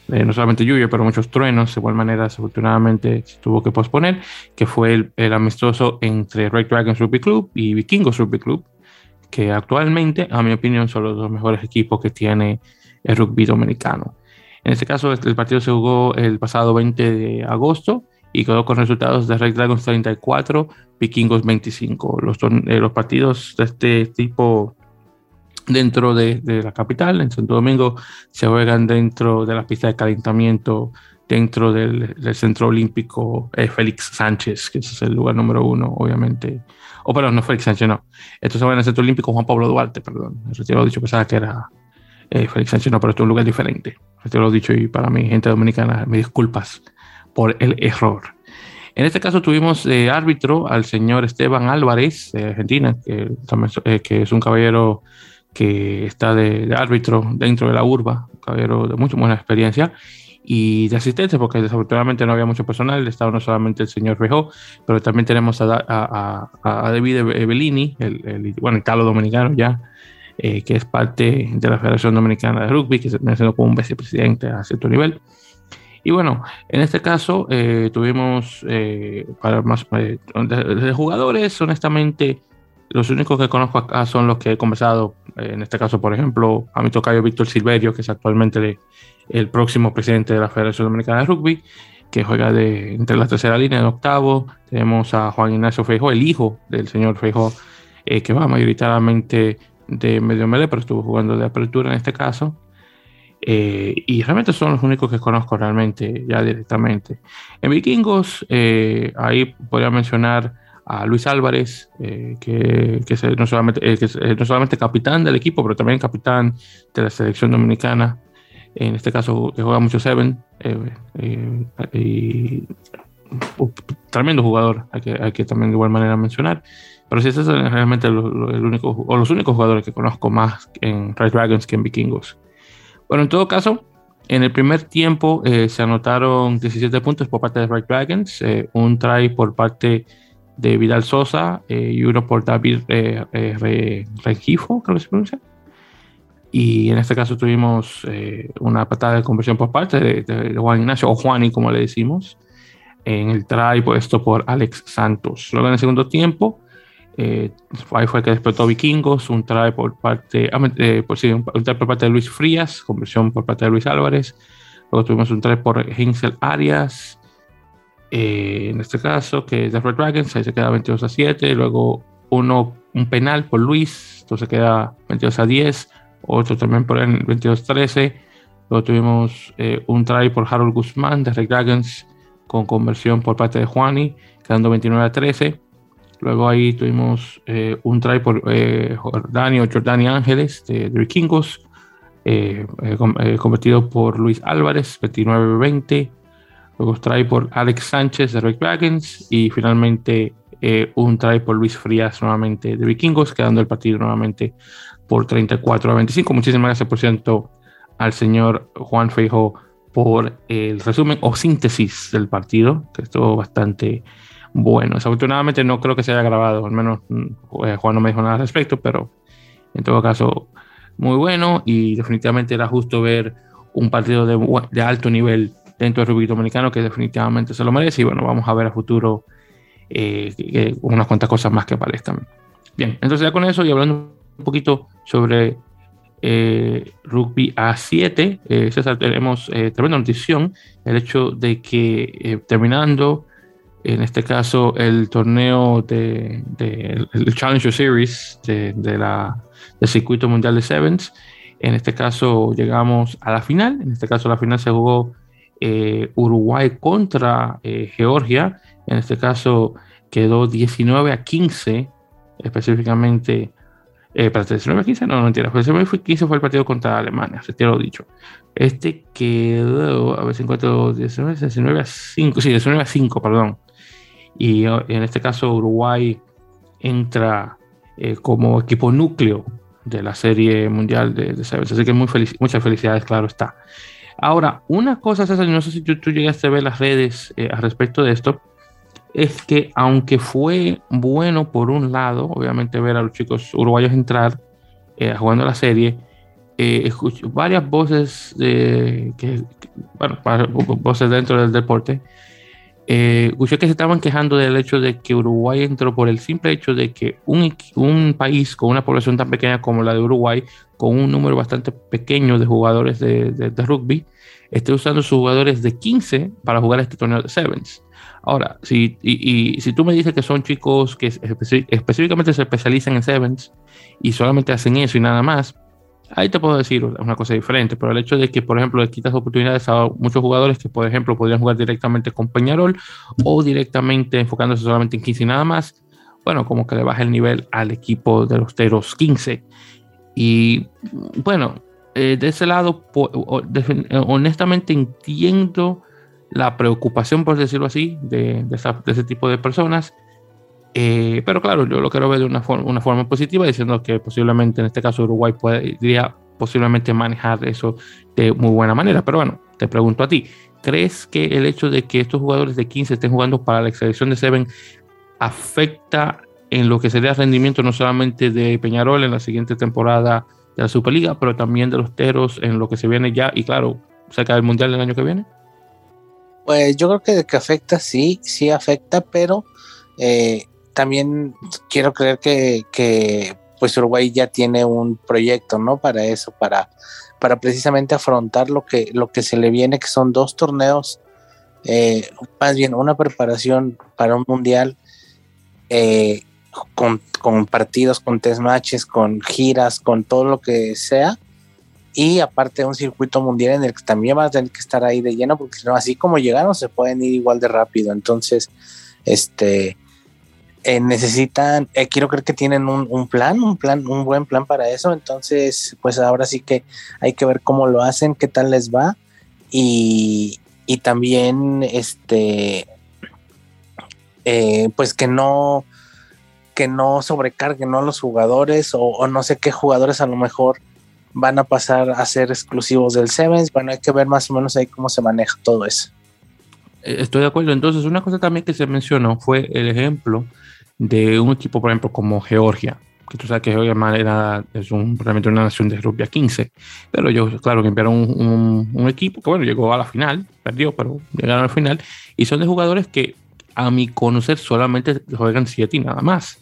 no solamente lluvia, pero muchos truenos, de igual manera desafortunadamente se tuvo que posponer, que fue el, el amistoso entre Red Dragons Rugby Club y Vikingos Rugby Club, que actualmente, a mi opinión, son los dos mejores equipos que tiene el rugby dominicano. En este caso, el partido se jugó el pasado 20 de agosto y quedó con resultados de Red Dragons 34, Vikingos 25. Los, eh, los partidos de este tipo dentro de, la capital, en Santo Domingo, se juegan dentro de la pista de calentamiento, dentro del, Centro Olímpico eh, Félix Sánchez, que es el lugar número uno, obviamente, o perdón, no Félix Sánchez, no. Esto se va en el Centro Olímpico Juan Pablo Duarte, perdón. Retiro lo dicho, pensaba que era eh, Félix Sánchez, no, pero esto es un lugar diferente. Retiro lo dicho y para mi gente dominicana, me disculpas por el error. En este caso tuvimos eh, árbitro al señor Esteban Álvarez de Argentina, que, eh, que es un caballero que está de, de, árbitro dentro de la urba, un caballero de mucha buena experiencia y de asistentes, porque desafortunadamente no había mucho personal, estaba no solamente el señor Rejo, pero también tenemos a, a, a David Bellini, el, el, bueno, italo dominicano ya, eh, que es parte de la Federación Dominicana de Rugby, que se mencionó como un vicepresidente a cierto nivel. Y bueno, en este caso eh, tuvimos eh, para más de, jugadores, honestamente, los únicos que conozco acá son los que he conversado. en este caso, por ejemplo, a mi tocayo Víctor Silverio, que es actualmente el próximo presidente de la Federación Dominicana de Rugby, que juega de, entre la tercera línea, en octavo. Tenemos a Juan Ignacio Feijo, el hijo del señor Feijo, eh, que va mayoritariamente de medio melee, pero estuvo jugando de apertura en este caso. Eh, y realmente son los únicos que conozco realmente ya directamente. En Vikingos, eh, ahí podría mencionar a Luis Álvarez, que, que, es no solamente, no solamente capitán del equipo, pero también capitán de la selección dominicana en este caso que juega mucho Seven, eh, eh, y, tremendo jugador, hay que, hay que también de igual manera mencionar. Pero sí, ese es realmente el, único, o los únicos jugadores que conozco más en Red Dragons que en Vikingos. Bueno, en todo caso, en el primer tiempo eh, se anotaron 17 puntos por parte de Red Dragons, un try por parte de Vidal Sosa y uno por David Rengifo, creo que se pronuncia. Y en este caso tuvimos eh, una patada de conversión por parte de, Juan Ignacio, o Juani como le decimos, en el try puesto por Alex Santos. Luego en el segundo tiempo, eh, ahí fue que despertó Vikingos, un try por parte, ah, eh, por, sí, un, try por parte de Luis Frías, conversión por parte de Luis Álvarez. Luego tuvimos un try por Hinsel Arias, en este caso, que es de Red Dragons, ahí se queda 22 a 7. Luego uno, un penal por Luis, entonces queda 22 a 10 otro también por el 22-13. Luego tuvimos eh, un try por Harold Guzmán de Red Dragons con conversión por parte de Juani, quedando 29 a 13. Luego ahí tuvimos eh, un try por eh, Jordani Jordani Ángeles de, Vikingos, convertido por Luis Álvarez, 29 a 20. Luego try por Alex Sánchez de Red Dragons y finalmente un try por Luis Frías nuevamente de Vikingos, quedando el partido nuevamente por 34 a 25. Muchísimas gracias, por cierto, al señor Juan Feijo por el resumen o síntesis del partido, que estuvo bastante bueno. Desafortunadamente no creo que se haya grabado, al menos mm, eh, Juan no me dijo nada al respecto, pero en todo caso muy bueno y definitivamente era justo ver un partido de, de alto nivel dentro del rugby dominicano que definitivamente se lo merece y bueno, vamos a ver a futuro eh, unas cuantas cosas más que aparezcan. Bien, entonces ya con eso y hablando un poquito sobre eh, rugby A7, eh, César, tenemos eh, tremenda notición, el hecho de que eh, terminando, en este caso, el torneo de, el Challenger Series de, la, del circuito mundial de Sevens, en este caso llegamos a la final, en este caso la final se jugó Uruguay contra Georgia, en este caso quedó 19 a 15, específicamente eh, para 19 15, no, no mentira. 19 15 fue el partido contra Alemania, se te lo he dicho. Este quedó, a ver si encuentro 19, 19 a 5, sí, 19 a 5, perdón. Y oh, en este caso Uruguay entra eh, como equipo núcleo de la serie mundial de, de Sevens. Así que muy feliz, muchas felicidades, claro está. Ahora, una cosa, César, no sé si tú, tú llegaste a ver las redes eh, al respecto de esto, es que aunque fue bueno por un lado, obviamente ver a los chicos uruguayos entrar eh, jugando la serie, eh, escucho varias voces, de, que, bueno, voces dentro del deporte, eh, que se estaban quejando del hecho de que Uruguay entró por el simple hecho de que un, un país con una población tan pequeña como la de Uruguay, con un número bastante pequeño de jugadores de, de, de rugby, esté usando sus jugadores de 15 para jugar este torneo de Sevens. Ahora, si, y, si tú me dices que son chicos que específicamente se especializan en Sevens y solamente hacen eso y nada más, ahí te puedo decir una cosa diferente, pero el hecho de que, por ejemplo, le quitas oportunidades a muchos jugadores que, por ejemplo, podrían jugar directamente con Peñarol o directamente enfocándose solamente en 15 y nada más, bueno, como que le baja el nivel al equipo de los Teros 15. Y bueno, eh, de ese lado, honestamente entiendo la preocupación, por decirlo así, de, ese tipo de personas. Eh, pero claro, yo lo quiero ver de una, forma, una forma positiva, diciendo que posiblemente en este caso Uruguay podría posiblemente manejar eso de muy buena manera. Pero bueno, te pregunto a ti, ¿crees que el hecho de que estos jugadores de 15 estén jugando para la selección de Seven afecta en lo que sería el rendimiento no solamente de Peñarol en la siguiente temporada de la Superliga, pero también de los Teros en lo que se viene ya y claro, cerca del Mundial del año que viene? Pues yo creo que que afecta, sí, sí afecta, pero eh, también quiero creer que, que, pues Uruguay ya tiene un proyecto, ¿no? Para eso, para, para precisamente afrontar lo que, lo que se le viene, que son dos torneos, eh, más bien una preparación para un mundial eh, con, con, partidos, con test matches, con giras, con todo lo que sea y aparte un circuito mundial en el que también van a tener que estar ahí de lleno porque no, así como llegaron se pueden ir igual de rápido entonces este eh, necesitan eh, quiero creer que tienen un, un, plan un plan un buen plan para eso entonces pues ahora sí que hay que ver cómo lo hacen qué tal les va y, y también este eh, pues que no que no sobrecarguen ¿no? los jugadores o, o no sé qué jugadores a lo mejor van a pasar a ser exclusivos del Sevens. Bueno, hay que ver más o menos ahí cómo se maneja todo eso. Eh, estoy de acuerdo. Entonces, una cosa también que se mencionó fue el ejemplo de un equipo, por ejemplo, como Georgia, que tú sabes que Georgia era, es un, realmente una nación de rugby a 15, pero ellos, claro, que enviaron un, un, equipo que, bueno, llegó a la final, perdió, pero llegaron al final, y son de jugadores que, a mi conocer, solamente juegan 7 y nada más.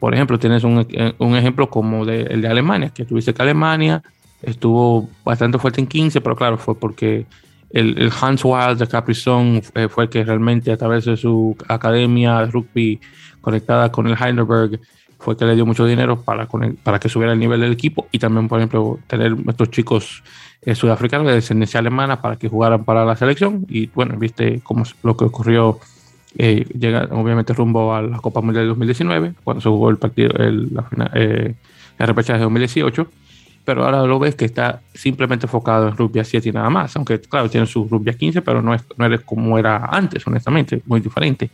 Por ejemplo, tienes un, un ejemplo como el de Alemania, que tuviste que Alemania estuvo bastante fuerte en 15, pero claro, fue porque el, Hans Wild de Caprizón fue, fue el que realmente a través de su academia de rugby conectada con el Heidelberg fue que le dio mucho dinero para, para que subiera el nivel del equipo y también, por ejemplo, tener estos chicos eh, sudafricanos de descendencia alemana para que jugaran para la selección. Y bueno, viste cómo lo que ocurrió eh, llega obviamente rumbo a la Copa Mundial de 2019, cuando se jugó el partido, el, la, final, eh, el repechaje de 2018, pero ahora lo ves que está simplemente enfocado en rugby a 7 y nada más, aunque claro, tiene su rugby a 15, pero no es, no es como era antes, honestamente, muy diferente.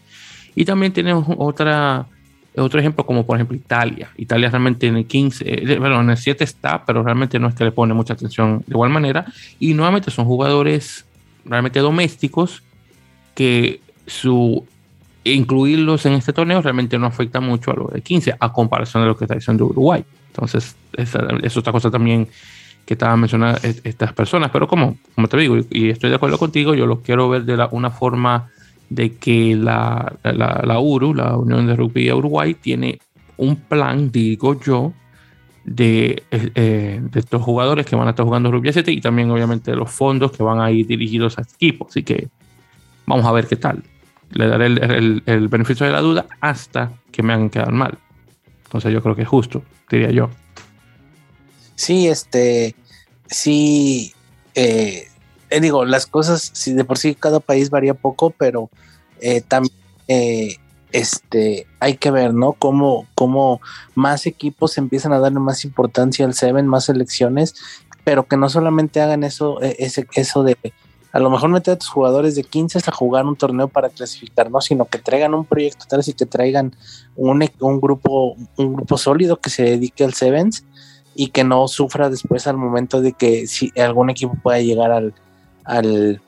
Y también tenemos otra otro ejemplo como por ejemplo Italia. Italia realmente en el 15, eh, bueno, en el 7 está, pero realmente no es que le pone mucha atención de igual manera. Y nuevamente son jugadores realmente domésticos que su incluirlos en este torneo realmente no afecta mucho a lo de 15 a comparación de lo que está diciendo Uruguay. Entonces, esa es otra cosa también que estaban mencionando estas personas. Pero como, como te digo, y estoy de acuerdo contigo, yo lo quiero ver de la, una forma de que la, la, la, URU, la Unión de Rugby de Uruguay, tiene un plan, digo yo, de, eh, de, estos jugadores que van a estar jugando Rugby 7 y también obviamente los fondos que van a ir dirigidos a este equipo. Así que vamos a ver qué tal. Le daré el, el, el beneficio de la duda hasta que me hagan quedar mal. Entonces yo creo que es justo, diría yo. Sí, este, sí, eh, eh, digo, las cosas, si de por sí cada país varía poco, pero eh, también este, hay que ver, ¿no? Cómo, cómo más equipos empiezan a darle más importancia al Seven, más selecciones, pero que no solamente hagan eso, ese, eso de a lo mejor meter a tus jugadores de 15 a jugar un torneo para clasificar, ¿no? Sino que traigan un proyecto tal y que traigan un, un, grupo, un grupo sólido que se dedique al Sevens y que no sufra después al momento de que si algún equipo pueda llegar al, al,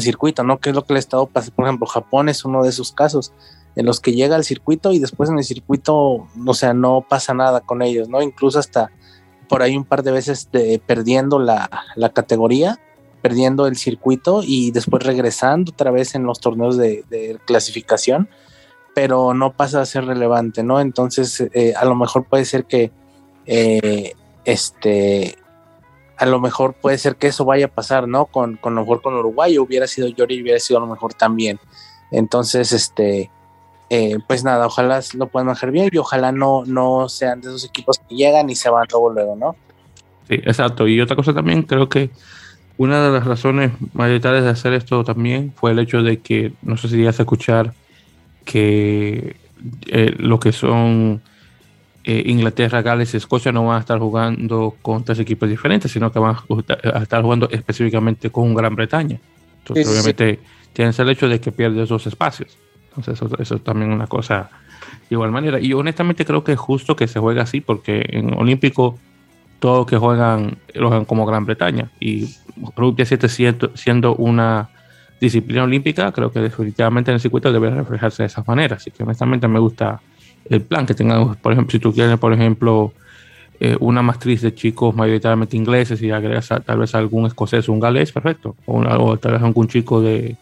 circuito, ¿no? Que es lo que le ha estado pasando, por ejemplo, Japón es uno de esos casos en los que llega al circuito y después en el circuito, o sea, no pasa nada con ellos, ¿no? Incluso hasta por ahí un par de veces de, perdiendo la, la, categoría, perdiendo el circuito y después regresando otra vez en los torneos de, de clasificación, pero no pasa a ser relevante, ¿no? Entonces, eh, a lo mejor puede ser que eh, este, a lo mejor puede ser que eso vaya a pasar, ¿no? Con, con lo mejor con Uruguay hubiera sido Yori, hubiera sido a lo mejor también. Entonces, este, eh, pues nada, ojalá lo puedan manejar bien y ojalá no, no sean de esos equipos que llegan y se van luego, luego, ¿no? Sí, exacto. Y otra cosa también, creo que una de las razones mayoritarias de hacer esto también fue el hecho de que, no sé si llegas a escuchar que eh, lo que son eh, Inglaterra, Gales y Escocia no van a estar jugando con tres equipos diferentes, sino que van a estar jugando específicamente con Gran Bretaña. Entonces, obviamente, tienes el hecho de que pierdes dos espacios. Entonces, eso, es también una cosa de igual manera. Y honestamente creo que es justo que se juegue así, porque en Olímpico todos que juegan lo juegan como Gran Bretaña. Y Rugby 7 siendo, siendo una disciplina olímpica, creo que definitivamente en el circuito debe reflejarse de esa manera. Así que honestamente me gusta el plan que tengan, por ejemplo, si tú quieres, por ejemplo, eh, una matriz de chicos mayoritariamente ingleses y agregas tal vez algún escocés o un galés, perfecto. O, tal vez algún chico de...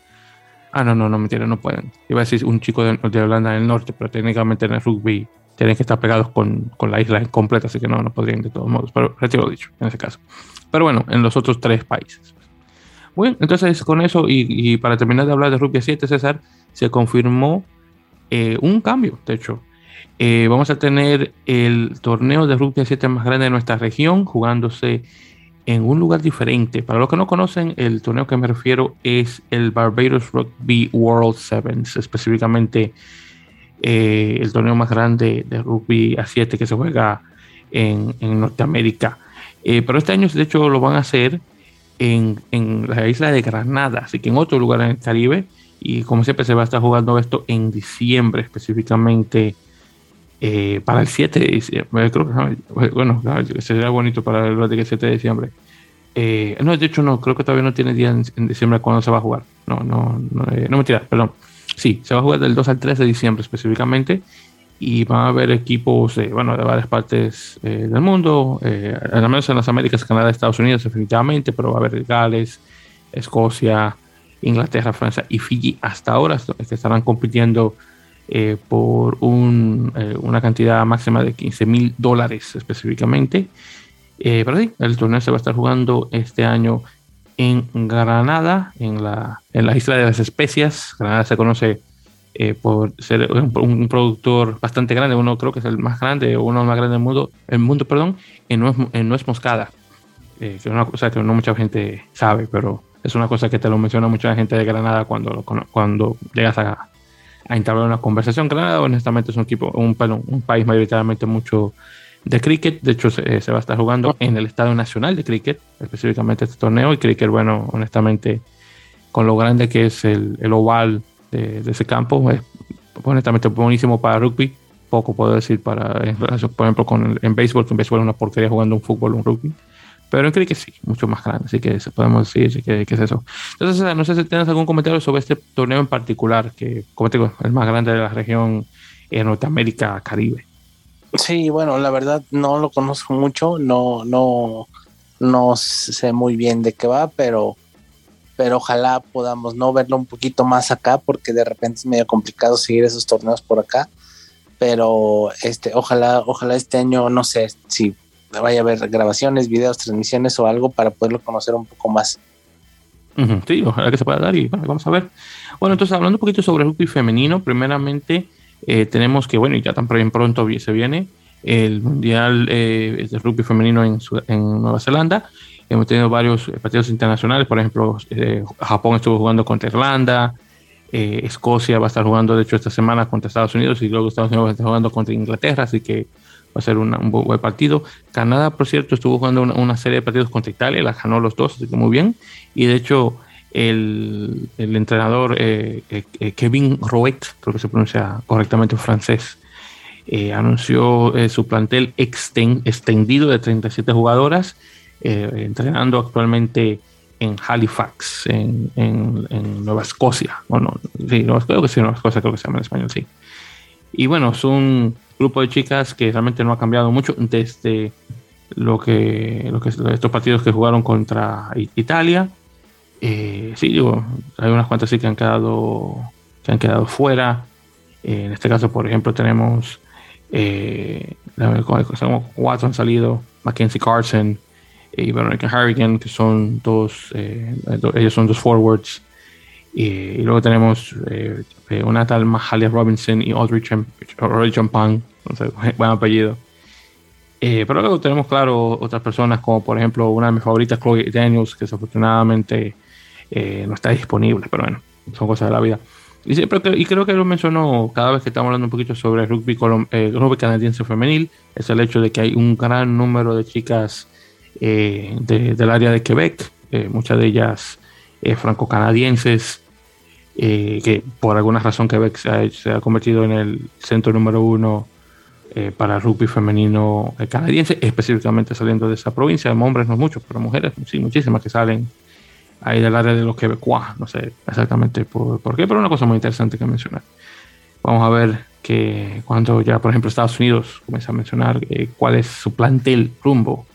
Ah, no, no, no, mentira, no pueden. Iba a decir un chico de, de Holanda del Norte, pero técnicamente en el rugby tienen que estar pegados con, con, la isla completa, así que no, no podrían de todos modos. Pero retiro dicho, en ese caso. Pero bueno, en los otros tres países. Bueno, entonces con eso, y, y para terminar de hablar de rugby 7, César, se confirmó eh, un cambio, de hecho, eh, vamos a tener el torneo de rugby 7 más grande de nuestra región, jugándose en un lugar diferente. Para los que no conocen, el torneo que me refiero es el Barbados Rugby World Sevens, específicamente eh, el torneo más grande de rugby a 7 que se juega en, Norteamérica. Eh, pero este año, de hecho, lo van a hacer en, en, la isla de Granada, así que en otro lugar en el Caribe. Y como siempre, se va a estar jugando esto en diciembre, específicamente eh, para el 7 de diciembre, creo que, bueno, sería bonito para el 7 de diciembre. Eh, no, de hecho no, creo que todavía no tiene día en, diciembre cuando se va a jugar. No, no, no, eh, no perdón. Sí, se va a jugar del 2 al 3 de diciembre específicamente y van a haber equipos bueno, de varias partes del mundo, al menos en las Américas, Canadá, Estados Unidos definitivamente, pero va a haber Gales, Escocia, Inglaterra, Francia y Fiji hasta ahora que estarán compitiendo eh, por un, eh, una cantidad máxima de 15 mil dólares específicamente. Eh, pero sí, el torneo se va a estar jugando este año en Granada, en la, en la isla de las especias. Granada se conoce por ser un, productor bastante grande, uno creo que es el más grande, uno más grandes del mundo, el mundo perdón, en nuez, en nuez moscada, que es una cosa que no mucha gente sabe, pero es una cosa que te lo menciona mucha gente de Granada cuando, cuando llegas a, a entablar una conversación. Granada, honestamente, es un equipo, un, país mayoritariamente mucho de cricket. De hecho, se, va a estar jugando en el Estadio Nacional de Cricket, específicamente este torneo. Y cricket, bueno, honestamente, con lo grande que es el, el oval de, ese campo, es honestamente buenísimo para rugby. poco puedo decir para, en relación, por ejemplo, con en béisbol, que en béisbol es una porquería jugando un fútbol un rugby. Pero en cricket sí, mucho más grande, así que podemos decir que, que, es eso. Entonces, no sé si tienes algún comentario sobre este torneo en particular, que, como te digo, es el más grande de la región en Norteamérica, Caribe. Sí, bueno, la verdad no lo conozco mucho, no, no, no sé muy bien de qué va, pero, pero ojalá podamos no verlo un poquito más acá, porque de repente es medio complicado seguir esos torneos por acá. Pero este, ojalá, ojalá este año, no sé si vaya a haber grabaciones, videos, transmisiones o algo para poderlo conocer un poco más. Sí, ojalá que se pueda dar y bueno, vamos a ver. Bueno, entonces hablando un poquito sobre el rugby femenino, primeramente eh, tenemos que, bueno, y ya tan pronto se viene el Mundial eh, de Rugby Femenino en, Nueva Zelanda. Hemos tenido varios partidos internacionales, por ejemplo, eh, Japón estuvo jugando contra Irlanda, Escocia va a estar jugando, de hecho, esta semana contra Estados Unidos y luego Estados Unidos va a estar jugando contra Inglaterra, así que va a ser un buen partido. Canadá, por cierto, estuvo jugando una, serie de partidos contra Italia, la ganó los dos, así que muy bien. Y de hecho, el, entrenador eh, eh, eh, Kevin Roet, creo que se pronuncia correctamente en francés, anunció su plantel extendido de 37 jugadoras, entrenando actualmente en Halifax, en, Nueva Escocia. O no, sí, Nueva, creo que sí, Nueva Escocia, creo que se llama en español, sí. Y bueno, es un grupo de chicas que realmente no ha cambiado mucho desde lo que, lo que estos partidos que jugaron contra Italia eh, sí, digo, hay unas cuantas sí que han quedado, que han quedado fuera. Eh, en este caso, por ejemplo, tenemos eh, han salido, Mackenzie Carson y Veronica Harrigan, que son dos, ellos son dos forwards. Y luego tenemos una tal Mahalia Robinson y Audrey, Champagne, buen apellido. pero luego tenemos, claro, otras personas como por ejemplo una de mis favoritas, Chloe Daniels, que desafortunadamente eh, no está disponible, pero bueno, son cosas de la vida. Y, creo que lo mencionó cada vez que estamos hablando un poquito sobre rugby, eh, rugby canadiense femenil, es el hecho de que hay un gran número de chicas eh, del área de Quebec, muchas de ellas franco-canadienses, que por alguna razón Quebec se ha, convertido en el centro número uno para el rugby femenino canadiense, específicamente saliendo de esa provincia. Hombres no muchos, pero mujeres sí, muchísimas que salen ahí del área de los quebecuas, no sé exactamente por, qué, pero una cosa muy interesante que mencionar. Vamos a ver que cuando ya, por ejemplo, Estados Unidos comienza a mencionar eh, cuál es su plantel rumbo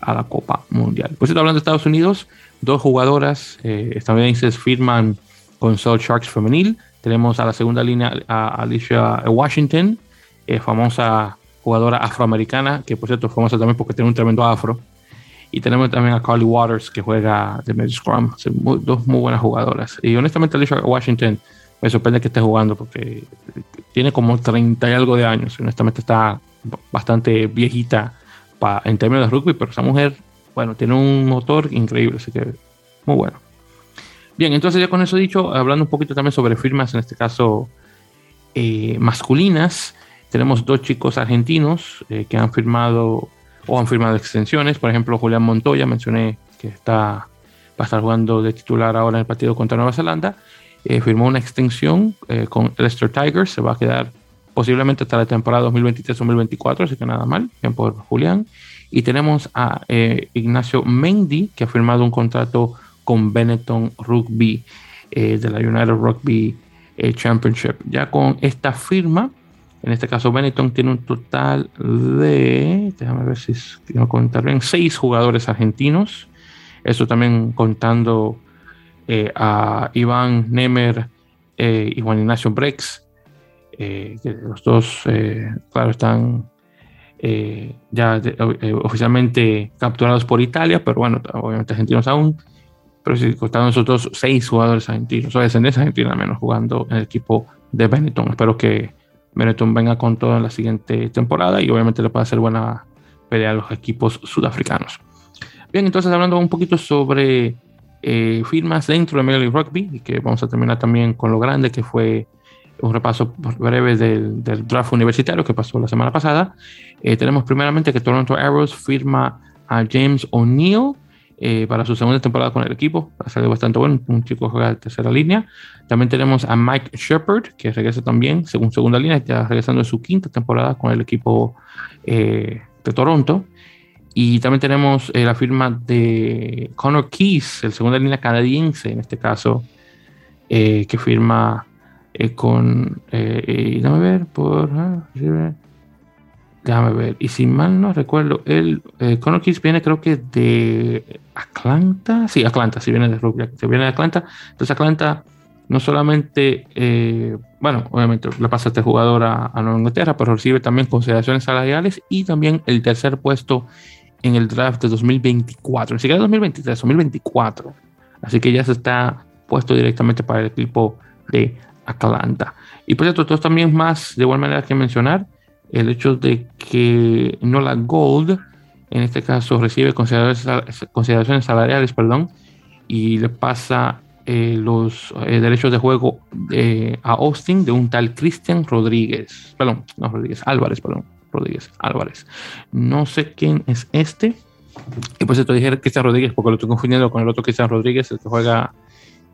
a la Copa Mundial. Pues hablando de Estados Unidos, dos jugadoras eh, estadounidenses firman con South Sharks femenil. Tenemos a la segunda línea a Alicia Washington, eh, famosa jugadora afroamericana, que por cierto es famosa también porque tiene un tremendo afro. Y tenemos también a Carly Waters, que juega de medio scrum. Dos muy buenas jugadoras. Y honestamente, Alicia Washington me sorprende que esté jugando porque tiene como 30 y algo de años. Honestamente, está bastante viejita en términos de rugby, pero esa mujer, bueno, tiene un motor increíble. Así que muy bueno. Bien, entonces ya con eso dicho, hablando un poquito también sobre firmas, en este caso eh, masculinas, tenemos dos chicos argentinos eh, que han firmado o han firmado extensiones. Por ejemplo, Julián Montoya, mencioné que está, va a estar jugando de titular ahora en el partido contra Nueva Zelanda. Eh, firmó una extensión eh, con Leicester Tigers, se va a quedar posiblemente hasta la temporada 2023-2024, así que nada mal, bien por Julián. Y tenemos a eh, Ignacio Mendy, que ha firmado un contrato con Benetton Rugby de la United Rugby Championship. Ya con esta firma, en este caso, Benetton tiene un total de, déjame ver si quiero contar bien, seis jugadores argentinos. Eso también contando eh, a Iván Nemer eh, y Juan Ignacio Brex, eh, que los dos, claro, están ya oficialmente capturados por Italia, pero bueno, obviamente argentinos aún. Pero si esos dos, seis jugadores argentinos, o descendencia argentina menos, jugando en el equipo de Benetton. Espero que Benetton venga con todo en la siguiente temporada y obviamente le puede hacer buena pelea a los equipos sudafricanos. Bien, entonces hablando un poquito sobre eh, firmas dentro de Major League Rugby y que vamos a terminar también con lo grande que fue un repaso breve del, draft universitario que pasó la semana pasada. Eh, tenemos primeramente que Toronto Arrows firma a James O'Neill, eh, para su segunda temporada con el equipo. Ha salido bastante bueno, un chico juega de tercera línea. También tenemos a Mike Shepard, que regresa también, según segunda línea, está regresando en su quinta temporada con el equipo eh, de Toronto. Y también tenemos eh, la firma de Connor Keys, el segunda línea canadiense en este caso, que firma con, déjame ver, por, ah, Déjame ver. Y si mal no recuerdo, el eh, Keys viene creo que de Atlanta. Sí, Atlanta, si viene de rugby. Si viene de Atlanta. Entonces Atlanta no solamente, eh, bueno, obviamente le pasa a este jugador a, Nueva Inglaterra, pero recibe también consideraciones salariales y también el tercer puesto en el draft de 2024. Ni siquiera 2023, 2024. Así que ya se está puesto directamente para el equipo de Atlanta. Y por cierto, todos también más, de igual manera que mencionar, el hecho de que Nola Gold, en este caso, recibe consideraciones, salariales, perdón, y le pasa eh, los eh, derechos de juego a Austin de un tal Cristian Rodríguez, perdón, no Rodríguez, Álvarez, perdón, Rodríguez, Álvarez. No sé quién es este. Y pues esto dije Cristian Rodríguez porque lo estoy confundiendo con el otro Cristian Rodríguez, el que juega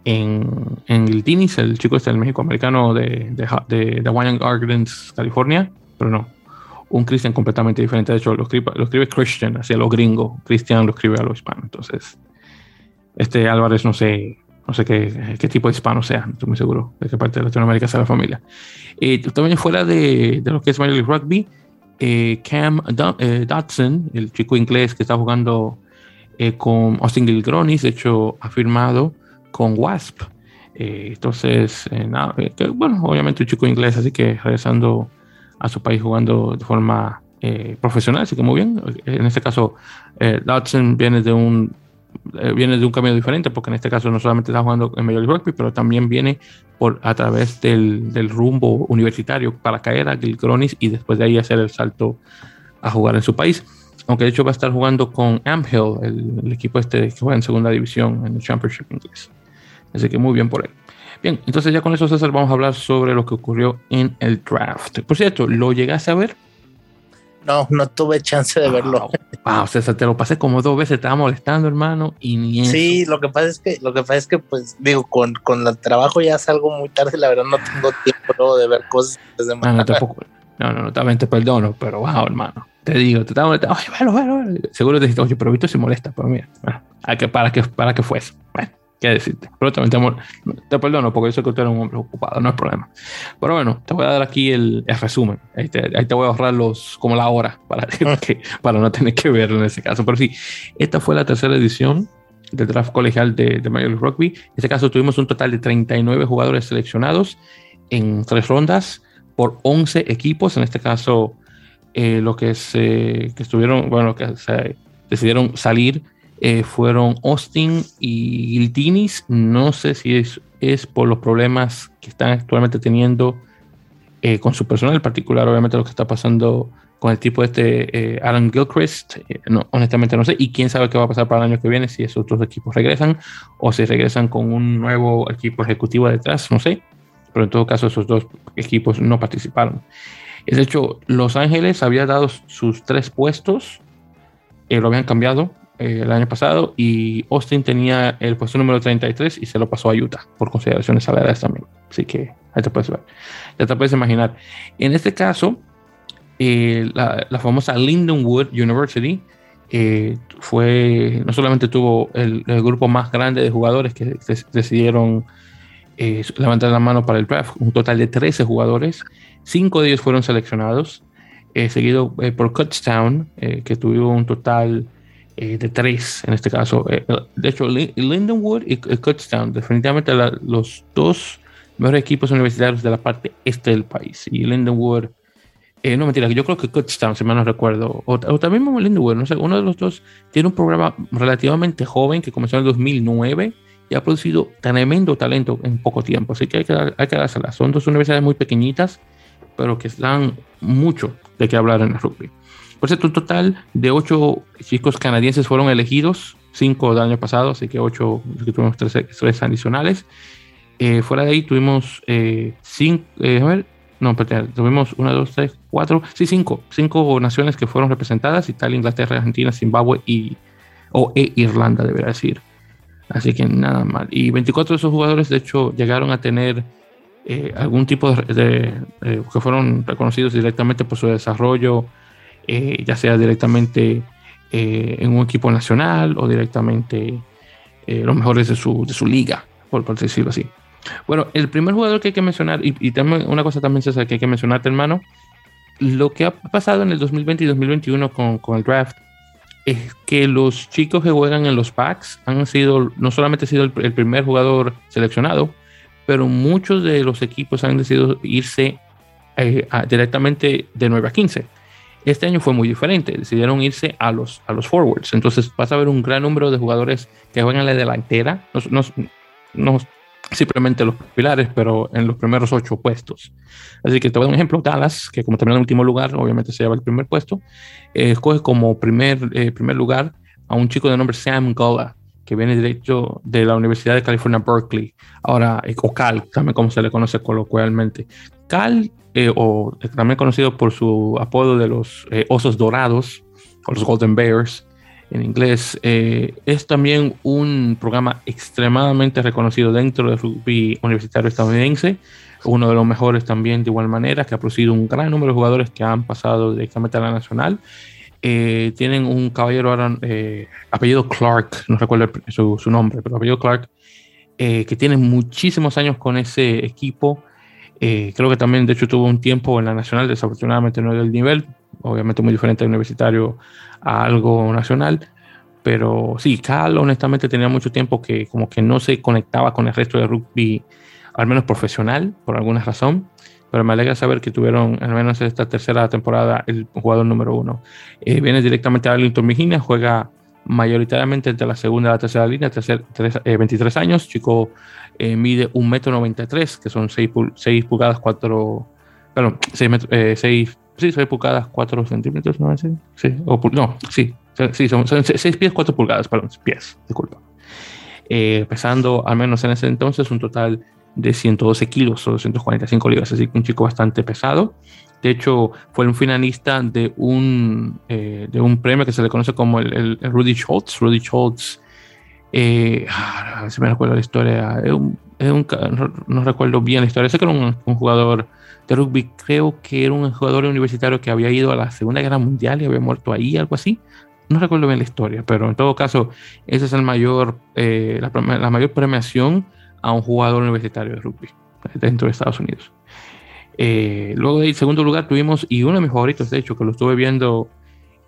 en, en el Tinis, el chico este, el México americano de, de, de, de Gardens, California pero no. Un Christian completamente diferente. De hecho, lo escribe, lo escribe Christian, hacia lo gringo. Christian lo escribe a lo hispano. Entonces, este Álvarez no sé, no sé qué, qué tipo de hispano sea. No estoy muy seguro de qué parte de Latinoamérica sea la familia. Eh, también fuera de, de, lo que es Major League Rugby, eh, Cam eh, Dodson, el chico inglés que está jugando con Austin Gilgronis, de hecho, ha firmado con Wasp. entonces, nada, bueno, obviamente un chico inglés, así que regresando a su país jugando de forma eh, profesional, así que muy bien. En este caso, eh, Dodson viene de un eh, viene de un camino diferente, porque en este caso no solamente está jugando en Major League Rugby, pero también viene por, a través del, del rumbo universitario para caer a Gilgronis y después de ahí hacer el salto a jugar en su país. Aunque de hecho va a estar jugando con Amhill, el, el equipo este que juega en segunda división en el Championship inglés. Así que muy bien por él. Bien, entonces ya con eso, César, vamos a hablar sobre lo que ocurrió en el draft. Por cierto, ¿lo llegaste a ver? No, no tuve chance de verlo. Wow, César, te lo pasé como dos veces, te estaba molestando, hermano, y ni Sí, lo que pasa es que, lo que pasa es que, pues, digo, con, con el trabajo ya salgo muy tarde, la verdad no tengo tiempo de ver cosas desde no, no, tampoco. No, no, no, también te perdono, pero wow, hermano. Te digo, te estaba molestando. Oye, bueno, bueno, bueno. Seguro te dijiste, oye, pero Víctor se molesta, pero mira, bueno, para que, para que fuese. Bueno qué decirte. Pero también te, te, perdono porque yo sé que usted era un hombre ocupado, no es problema. Pero bueno, te voy a dar aquí el, resumen. Ahí te, ahí te, voy a ahorrar los, como la hora para, que, para no tener que verlo en ese caso. Pero sí, esta fue la tercera edición del draft colegial de, de Major League Rugby. En este caso tuvimos un total de 39 jugadores seleccionados en tres rondas por 11 equipos. En este caso, eh, lo que, se, que estuvieron, bueno, que se decidieron salir eh, fueron Austin y Giltinis. No sé si es, es, por los problemas que están actualmente teniendo eh, con su personal, en particular, obviamente, lo que está pasando con el tipo este eh, Aaron Gilchrist. no, honestamente no sé. Y quién sabe qué va a pasar para el año que viene, si esos otros equipos regresan o si regresan con un nuevo equipo ejecutivo detrás, no sé. Pero en todo caso, esos dos equipos no participaron. De hecho, Los Ángeles había dado sus tres puestos, lo habían cambiado eh, el año pasado y Austin tenía el puesto número 33 y se lo pasó a Utah por consideraciones salariales también. Así que ahí te puedes ver. Ya te puedes imaginar. En este caso, eh, la, famosa Lindenwood University eh, fue, no solamente tuvo el, grupo más grande de jugadores que decidieron levantar la mano para el draft, un total de 13 jugadores, cinco de ellos fueron seleccionados, seguido por Kutztown, que tuvo un total eh, de tres en este caso. Eh, de hecho, Lindenwood y Kutztown, definitivamente los dos mejores equipos universitarios de la parte este del país. Y Lindenwood, eh, no mentira, yo creo que Kutztown, si mal no recuerdo, o, también Lindenwood, no sé, uno de los dos tiene un programa relativamente joven que comenzó en el 2009 y ha producido tremendo talento en poco tiempo. Así que hay que, hay que dárselas. Son dos universidades muy pequeñitas, pero que dan mucho de qué hablar en el rugby. Por cierto, un total de ocho chicos canadienses fueron elegidos, cinco del año pasado, así que ocho, que tuvimos tres, adicionales. Eh, fuera de ahí tuvimos eh, cinco, eh, a ver, no, tuvimos una, dos, tres, cuatro, sí, cinco, cinco naciones que fueron representadas, Italia, Inglaterra, Argentina, Zimbabue y o e Irlanda, debería decir. Así que nada mal. Y 24 de esos jugadores, de hecho, llegaron a tener algún tipo de, eh, que fueron reconocidos directamente por su desarrollo, eh, ya sea directamente en un equipo nacional o directamente los mejores de su, de su liga, por, por, decirlo así. Bueno, el primer jugador que hay que mencionar, y, y una cosa también César, que hay que mencionarte, hermano, lo que ha pasado en el 2020 y 2021 con, con el draft es que los chicos que juegan en los packs han sido, no solamente sido el, primer jugador seleccionado, pero muchos de los equipos han decidido irse eh, directamente de 9 a 15. Este año fue muy diferente, decidieron irse a los, a los forwards. Entonces vas a ver un gran número de jugadores que juegan la delantera, no, no, simplemente los pilares, pero en los primeros ocho puestos. Así que te voy a dar un ejemplo, Dallas, que como terminó en último lugar, obviamente se lleva el primer puesto, eh, escoge como primer, eh, primer lugar a un chico de nombre Sam Gola, que viene derecho de la Universidad de California, Berkeley, ahora, eh, o Cal, también como se le conoce coloquialmente. Cal, o también conocido por su apodo de los Osos Dorados, o los Golden Bears, en inglés. Eh, es también un programa extremadamente reconocido dentro del rugby universitario estadounidense, uno de los mejores también de igual manera, que ha producido un gran número de jugadores que han pasado directamente a la nacional. Eh, tienen un caballero ahora, eh, apellido Clark, no recuerdo su, su, nombre, pero apellido Clark, que tiene muchísimos años con ese equipo. Creo que también, de hecho, tuvo un tiempo en la nacional, desafortunadamente no del nivel, obviamente muy diferente al universitario a algo nacional. Pero sí, Cal honestamente tenía mucho tiempo que como que no se conectaba con el resto de rugby, al menos profesional, por alguna razón. Pero me alegra saber que tuvieron, al menos en esta tercera temporada, el jugador número uno. Eh, viene directamente a Arlington, Virginia, juega mayoritariamente entre la segunda y la tercera línea, 23 eh, años, chico eh, mide 1,93 m, que son 6, 6 pulgadas, 4, perdón, 6, eh, 6 Sí, 6 pulgadas, 4 centímetros, ¿no? Sí, o, no, sí, sí, son, 6 pies, 4 pulgadas, perdón, pies, disculpa. Eh, pesando, al menos en ese entonces, un total de 112 kilos o 245 libras, así que un chico bastante pesado. De hecho, fue un finalista de un, eh, de un premio que se le conoce como el, el, Rudy Schultz. Rudy Schultz, eh, ah, si me recuerdo la historia, es un, es un, no, recuerdo bien la historia, sé que era un, un jugador de rugby. Creo que era un jugador universitario que había ido a la Segunda Guerra Mundial y había muerto ahí, algo así. No recuerdo bien la historia, pero en todo caso, esa es el mayor, eh, la, mayor premiación a un jugador universitario de rugby dentro de Estados Unidos. Eh, luego del segundo lugar tuvimos, y uno de mis favoritos, de hecho, que lo estuve viendo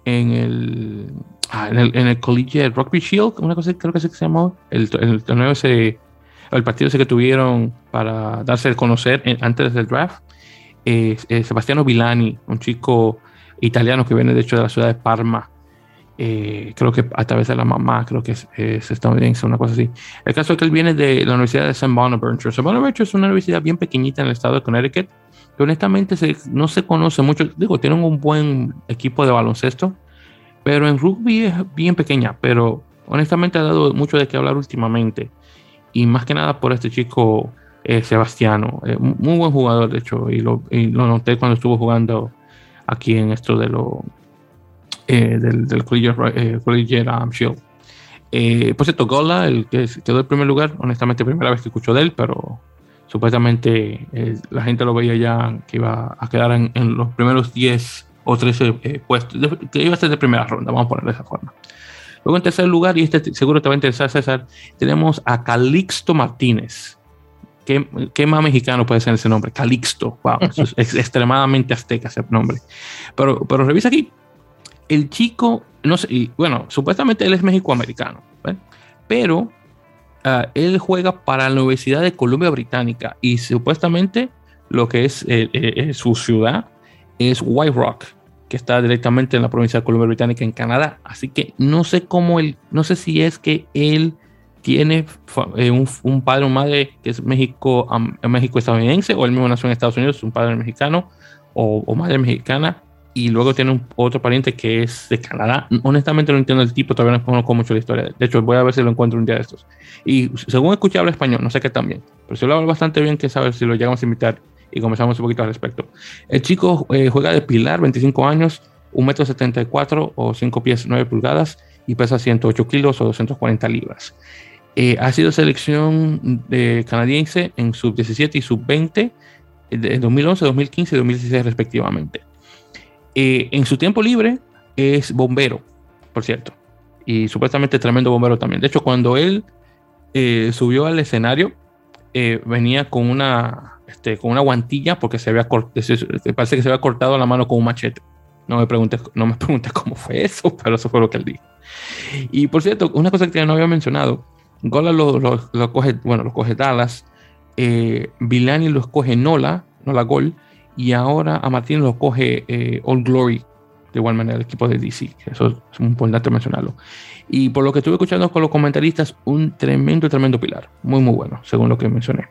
en el, ah, en el, en el Collegiate Rugby Shield, una cosa creo que se llamó, el, el torneo ese, el partido ese que tuvieron para darse a conocer antes del draft eh, Sebastiano Villani, un chico italiano que viene de hecho de la ciudad de Parma. Eh, creo que a través de la mamá, creo que es, estadounidense, una cosa así. El caso es que él viene de la Universidad de St. Bonaventure. St. Bonaventure es una universidad bien pequeñita en el estado de Connecticut, honestamente no se conoce mucho. Digo, tienen un buen equipo de baloncesto, pero en rugby es bien pequeña, pero honestamente ha dado mucho de qué hablar últimamente. Y más que nada por este chico eh, Sebastiano. Eh, muy buen jugador, de hecho, y lo, noté cuando estuvo jugando aquí en esto de lo eh, del, del Collegiate, um, Shield. por cierto, Gola, el que quedó en primer lugar, honestamente, primera vez que escucho de él, pero supuestamente la gente lo veía ya que iba a quedar en, los primeros 10 o 13 puestos, que iba a ser de primera ronda, vamos a ponerlo de esa forma. Luego en tercer lugar, y este seguro te va a interesar, César, tenemos a Calixto Martínez. ¿Qué, más mexicano puede ser ese nombre? Calixto. Wow, es, extremadamente azteca ese nombre. Pero, pero revisa aquí. El chico, no sé, y, bueno, supuestamente él es mexicoamericano, pero ah, él juega para la Universidad de Columbia Británica y supuestamente lo que es eh, eh, eh, su ciudad es White Rock, que está directamente en la provincia de Columbia Británica en Canadá. Así que no sé cómo él, no sé si es que él tiene un, padre o madre que es México, México estadounidense o el mismo nació en Estados Unidos, un padre mexicano o, madre mexicana y luego tiene un, otro pariente que es de Canadá. Honestamente no entiendo el tipo, todavía no conozco mucho la historia. De hecho, voy a ver si lo encuentro un día de estos. Y según escuché habla español, no sé qué también, pero si lo habla bastante bien, que saber si lo llegamos a invitar y comenzamos un poquito al respecto. El chico eh, juega de pilar, 25 años, 1,74 m o 5 pies 9 pulgadas y pesa 108 kilos o 240 libras. Eh, ha sido selección de canadiense en sub 17 y sub 20 de 2011, 2015 y 2016 respectivamente. Eh, en su tiempo libre es bombero, por cierto, y supuestamente tremendo bombero también. De hecho, cuando él eh, subió al escenario, venía con una, este, con una guantilla porque se había parece que se había cortado la mano con un machete. No me preguntes, no me preguntes cómo fue eso, pero eso fue lo que él dijo. Y por cierto, una cosa que no había mencionado, Gola lo, lo, coge, bueno, lo coge Dallas, eh, Vilani lo coge Nola, Nola Gol, y ahora a Martín lo coge eh, All Glory, de igual manera el equipo de DC. Eso es muy importante mencionarlo. Y por lo que estuve escuchando con los comentaristas, un tremendo, tremendo pilar. Muy, muy bueno, según lo que mencioné.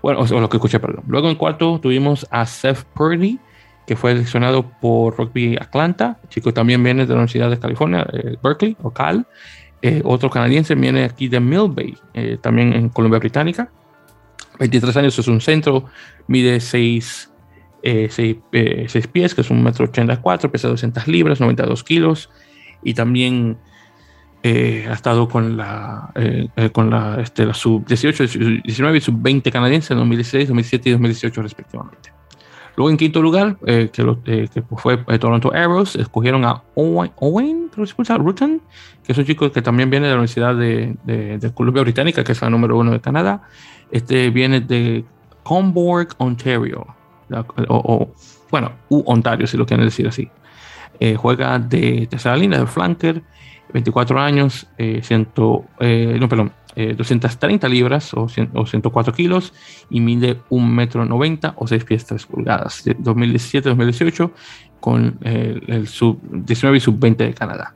Bueno, o, lo que escuché, perdón. Luego en cuarto tuvimos a Seth Purdy, que fue seleccionado por Rugby Atlanta. El chico también viene de la Universidad de California, eh, Berkeley o Cal. Eh, otro canadiense viene aquí de Millbay, eh, también en Colombia Británica. 23 años, es un centro, mide 6, eh, pies, que es un metro 84, pesa 200 libras, 92 kilos. Y también ha estado con la, con la, este, la sub 18, 19 y sub 20 canadiense en 2016, 2017 y 2018 respectivamente. Luego en quinto lugar, eh, que, eh, que, fue eh, Toronto Arrows, escogieron a Owen, Owen Rutan, que es un chico que también viene de la Universidad de, de, Columbia Británica, que es la número uno de Canadá. Este viene de Comborg, Ontario, o, bueno, U Ontario, si lo quieren decir así. juega de tercera línea, de flanker, 24 años, ciento, no, perdón, 230 eh, libras o, 104 kilos y mide 1,90 metro 90 o 6 pies 3 pulgadas. 2017-2018 con el, sub 19 y sub 20 de Canadá.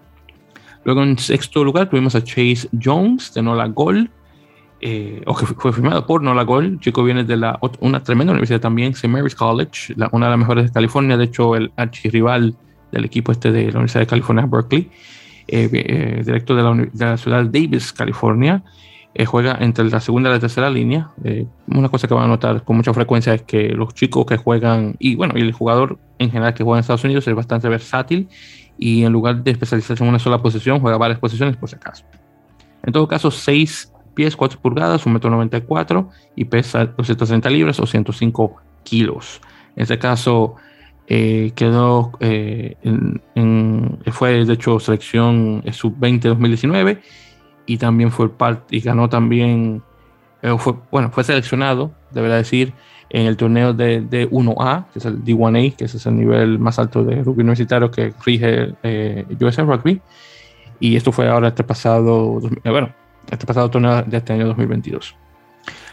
Luego en sexto lugar tuvimos a Chase Jones de Nola Gold, eh, o que fue firmado por Nola Gold. chico viene de una tremenda universidad también, St. Mary's College, una de las mejores de California. De hecho, el archirrival del equipo este de la Universidad de California, Berkeley. Eh, eh, directo de la, de la, ciudad de Davis, California. Eh, juega entre la segunda y la tercera línea. una cosa que van a notar con mucha frecuencia es que los chicos que juegan, y bueno, y el jugador en general que juega en Estados Unidos es bastante versátil y en lugar de especializarse en una sola posición, juega varias posiciones por si acaso. En todo caso, 6 pies, 4 pulgadas, 1,94 m y pesa 230 libras o 105 kilos. En este caso, eh, quedó eh, en, fue de hecho selección sub-20 2019 y también fue parte y ganó también eh, fue, bueno fue seleccionado debería decir en el torneo de, de 1A que es el D1A que es el nivel más alto de rugby universitario que rige USA Rugby y esto fue ahora este pasado bueno este pasado torneo de este año 2022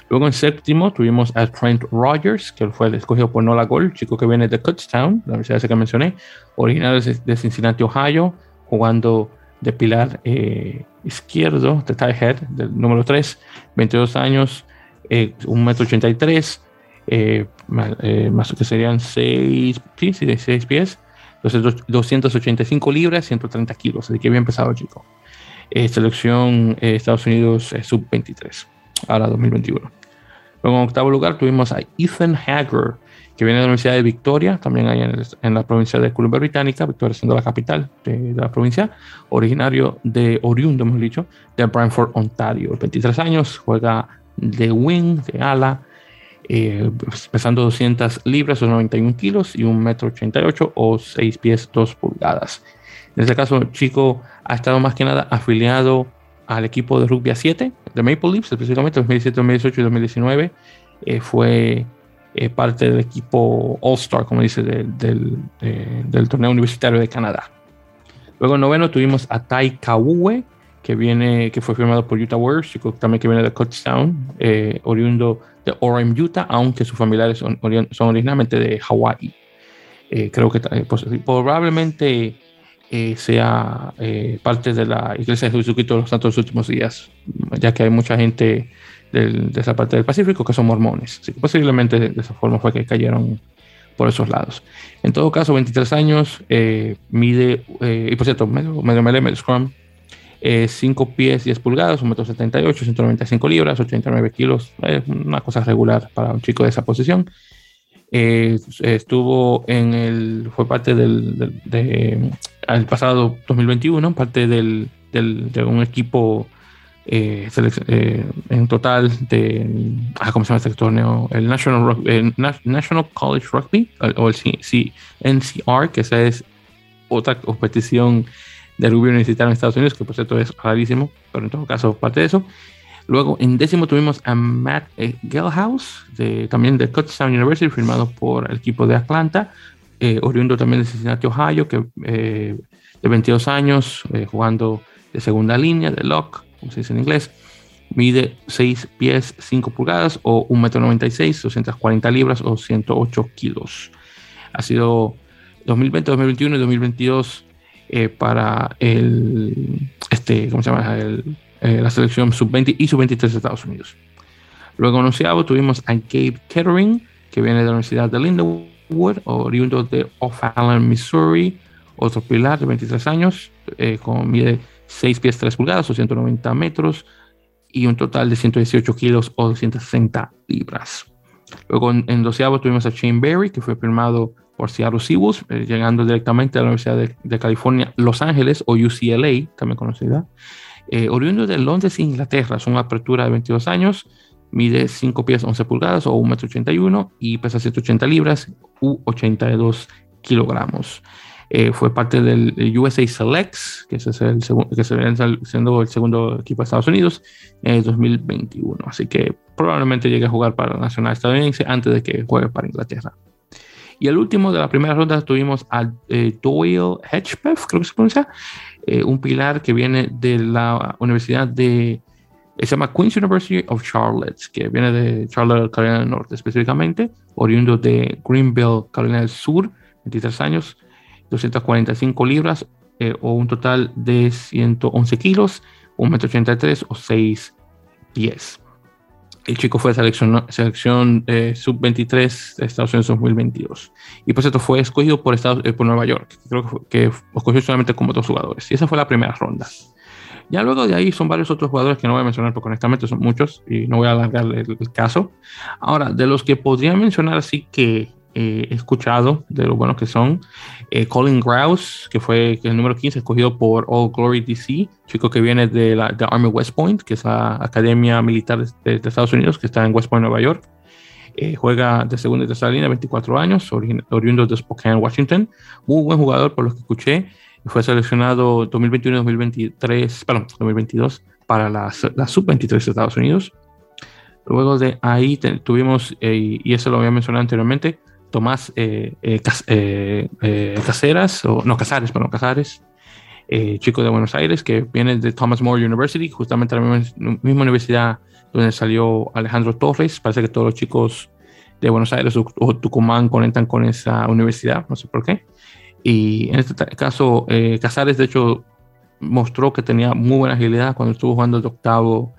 Luego en séptimo tuvimos a Trent Rogers, que fue escogido por Nola Gold, chico que viene de Kutztown, la universidad que mencioné, original de Cincinnati, Ohio, jugando de pilar eh, izquierdo, de tie head, del número 3, 22 años, eh, 1,83 m, eh, eh, más que serían 6, sí, 6 pies, entonces 285 libras, 130 kilos, así que bien pesado, chico. Selección Estados Unidos sub-23, ahora 2021. Luego en octavo lugar tuvimos a Ethan Hager, que viene de la Universidad de Victoria, también ahí en, la provincia de Columbia Británica, Victoria siendo la capital de, la provincia, originario de oriundo, hemos dicho, de Brantford, Ontario. 23 años, juega de wing, de ala, eh, pesando 200 libras o 91 kilos y 1,88 metro 88 o 6 pies 2 pulgadas. En este caso, Chico ha estado más que nada afiliado al equipo de rugby a 7 de Maple Leafs, específicamente 2017, 2018 y 2019. Eh, fue eh, parte del equipo All-Star, como dice, del, del, torneo universitario de Canadá. Luego en noveno tuvimos a Tai Kawue, que, viene, que fue firmado por Utah Warriors, también que viene de Kutztown, eh, oriundo de Orem, Utah, aunque sus familiares son, son originalmente de Hawaii. creo que probablemente eh, sea eh, parte de la iglesia de Jesucristo de los Santos últimos días, ya que hay mucha gente de esa parte del Pacífico que son mormones. posiblemente de, esa forma fue que cayeron por esos lados. En todo caso, 23 años, eh, mide, y por cierto, medio, medio medio scrum, 5 pies 10 pulgadas, 1,78 m, 195 libras, 89 kilos, una cosa regular para un chico de esa posición. Estuvo en el, fue parte del, de, el pasado 2021, parte del de un equipo eh, eh, en total de, ah, ¿cómo se llama este torneo? El National, National College Rugby, o el NCR, que esa es otra competición de rugby universitario en Estados Unidos, que por cierto es rarísimo, pero en todo caso parte de eso. Luego en décimo tuvimos a Matt eh, Gelhaus, también de Kutztown University, firmado por el equipo de Atlanta, oriundo también de Cincinnati, Ohio, que de 22 años, jugando de segunda línea, de lock, como se dice en inglés, mide 6 pies 5 pulgadas o 1,96 m, 240 libras o 108 kilos. Ha sido 2020, 2021 y 2022 eh, para el, este, ¿cómo se llama? El, eh, la selección sub-20 y sub-23 de Estados Unidos. Luego anunciado tuvimos a Gabe Kettering, que viene de la Universidad de Lindenwood, oriundo de O'Fallon, Missouri, otro pilar de 23 años, eh, con mide 6 pies 3 pulgadas o 190 metros y un total de 118 kilos o 260 libras. Luego en, doceavo tuvimos a Shane Berry, que fue firmado por Seattle Seawolves, eh, llegando directamente a la Universidad de, California, Los Ángeles o UCLA, también conocida. Eh, oriundo de Londres, Inglaterra, es una apertura de 22 años, mide 5 pies 11 pulgadas o 1,81 m y pesa 180 libras u 82 kilogramos. Eh, fue parte del USA Selects, que, es el que se viene siendo el segundo equipo de Estados Unidos en el 2021. Así que probablemente llegue a jugar para la Nacional Estadounidense antes de que juegue para Inglaterra. Y el último de la primera ronda tuvimos a eh, Doyle Hedgepeth, creo que se pronuncia, eh, un pilar que viene de la Universidad de, se llama Queen's University of Charlotte, que viene de Charlotte, Carolina del Norte específicamente, oriundo de Greenville, Carolina del Sur, 23 años, 245 libras eh, o un total de 111 kilos, 1,83 m o 6 pies. El chico fue selección, selección eh, sub-23 de Estados Unidos 2022. Y por cierto, fue escogido por, Estados, eh, por Nueva York. Creo que, que escogió solamente como dos jugadores. Y esa fue la primera ronda. Ya luego de ahí son varios otros jugadores que no voy a mencionar porque honestamente son muchos y no voy a alargar el, el caso. Ahora, de los que podría mencionar así que he escuchado de lo buenos que son. Eh, Colin Grouse, que fue el número 15, escogido por All Glory DC, chico que viene de la Army West Point, que es la academia militar de, Estados Unidos, que está en West Point, Nueva York. Eh, juega de segunda y tercera línea, 24 años, oriundo de Spokane, Washington. Muy buen jugador, por lo que escuché. Fue seleccionado 2021-2023, perdón, 2022 para la, la sub-23 de Estados Unidos. Luego de ahí tuvimos, eh, y eso lo había mencionado anteriormente, Tomás eh, eh, eh, Caseras, o no, Casares, perdón, Casares, chico de Buenos Aires, que viene de Thomas More University, justamente la misma, universidad donde salió Alejandro Torres. Parece que todos los chicos de Buenos Aires o, Tucumán conectan con esa universidad, no sé por qué. Y en este caso, Casares, de hecho, mostró que tenía muy buena agilidad cuando estuvo jugando de octavo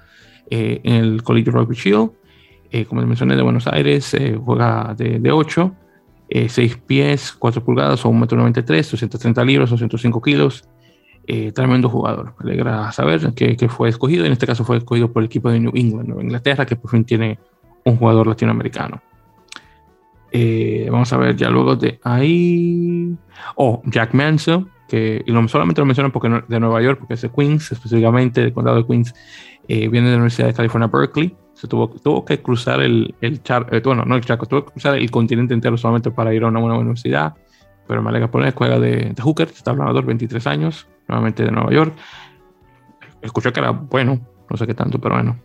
en el Colegio Rugby Shield. como mencioné, de Buenos Aires, juega de, de 8 6 eh, pies, 4 pulgadas o 1,93 m, 230 libras o 105 kilos. Eh, tremendo jugador. Me alegra saber que, que, fue escogido. En este caso fue escogido por el equipo de New England, Nueva Inglaterra, que por fin tiene un jugador latinoamericano. Eh, vamos a ver ya luego de ahí. Oh, Jack Mansell, que y no solamente lo mencionan porque de Nueva York, porque es de Queens, específicamente del condado de Queens, viene de la Universidad de California, Berkeley se tuvo, tuvo que cruzar el, el eh, bueno, no el charco, tuvo que cruzar el continente entero solamente para ir a una buena universidad. Pero me alegra poner, juega de, de Hooker, está hablando 23 años, nuevamente de Nueva York. Escuché que era bueno, no sé qué tanto, pero bueno.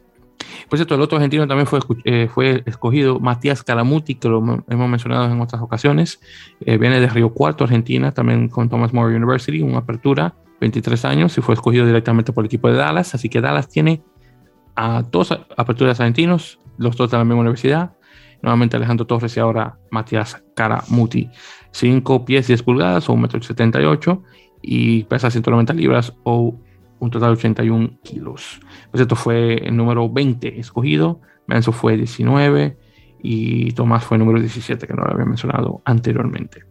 Por cierto, el otro argentino también fue, eh, fue escogido, Matías Caramuti, que lo hemos mencionado en otras ocasiones. Eh, viene de Río Cuarto, Argentina, también con Thomas More University, una apertura, 23 años, y fue escogido directamente por el equipo de Dallas. Así que Dallas tiene a dos aperturas argentinos, los dos de la misma universidad. Nuevamente Alejandro Torres y ahora Matías Caramuti. 5 pies 10 pulgadas o 1,78 m y pesa 190 libras o un total de 81 kilos. Pues esto fue el número 20 escogido, Menzo fue 19 y Tomás fue el número 17 que no lo había mencionado anteriormente.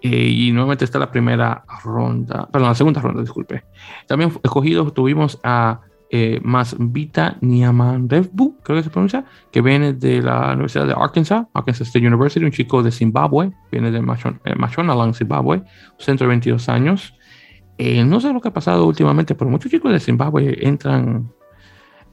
Eh, y nuevamente está la primera ronda, perdón, la segunda ronda, disculpe. También escogidos tuvimos a eh, más Vita Niamandevbu, creo que se pronuncia, que viene de la Universidad de Arkansas, Arkansas State University, un chico de Zimbabue, viene de Mashonaland, Zimbabue, centro de 22 años. Eh, no sé lo que ha pasado últimamente, pero muchos chicos de Zimbabue entran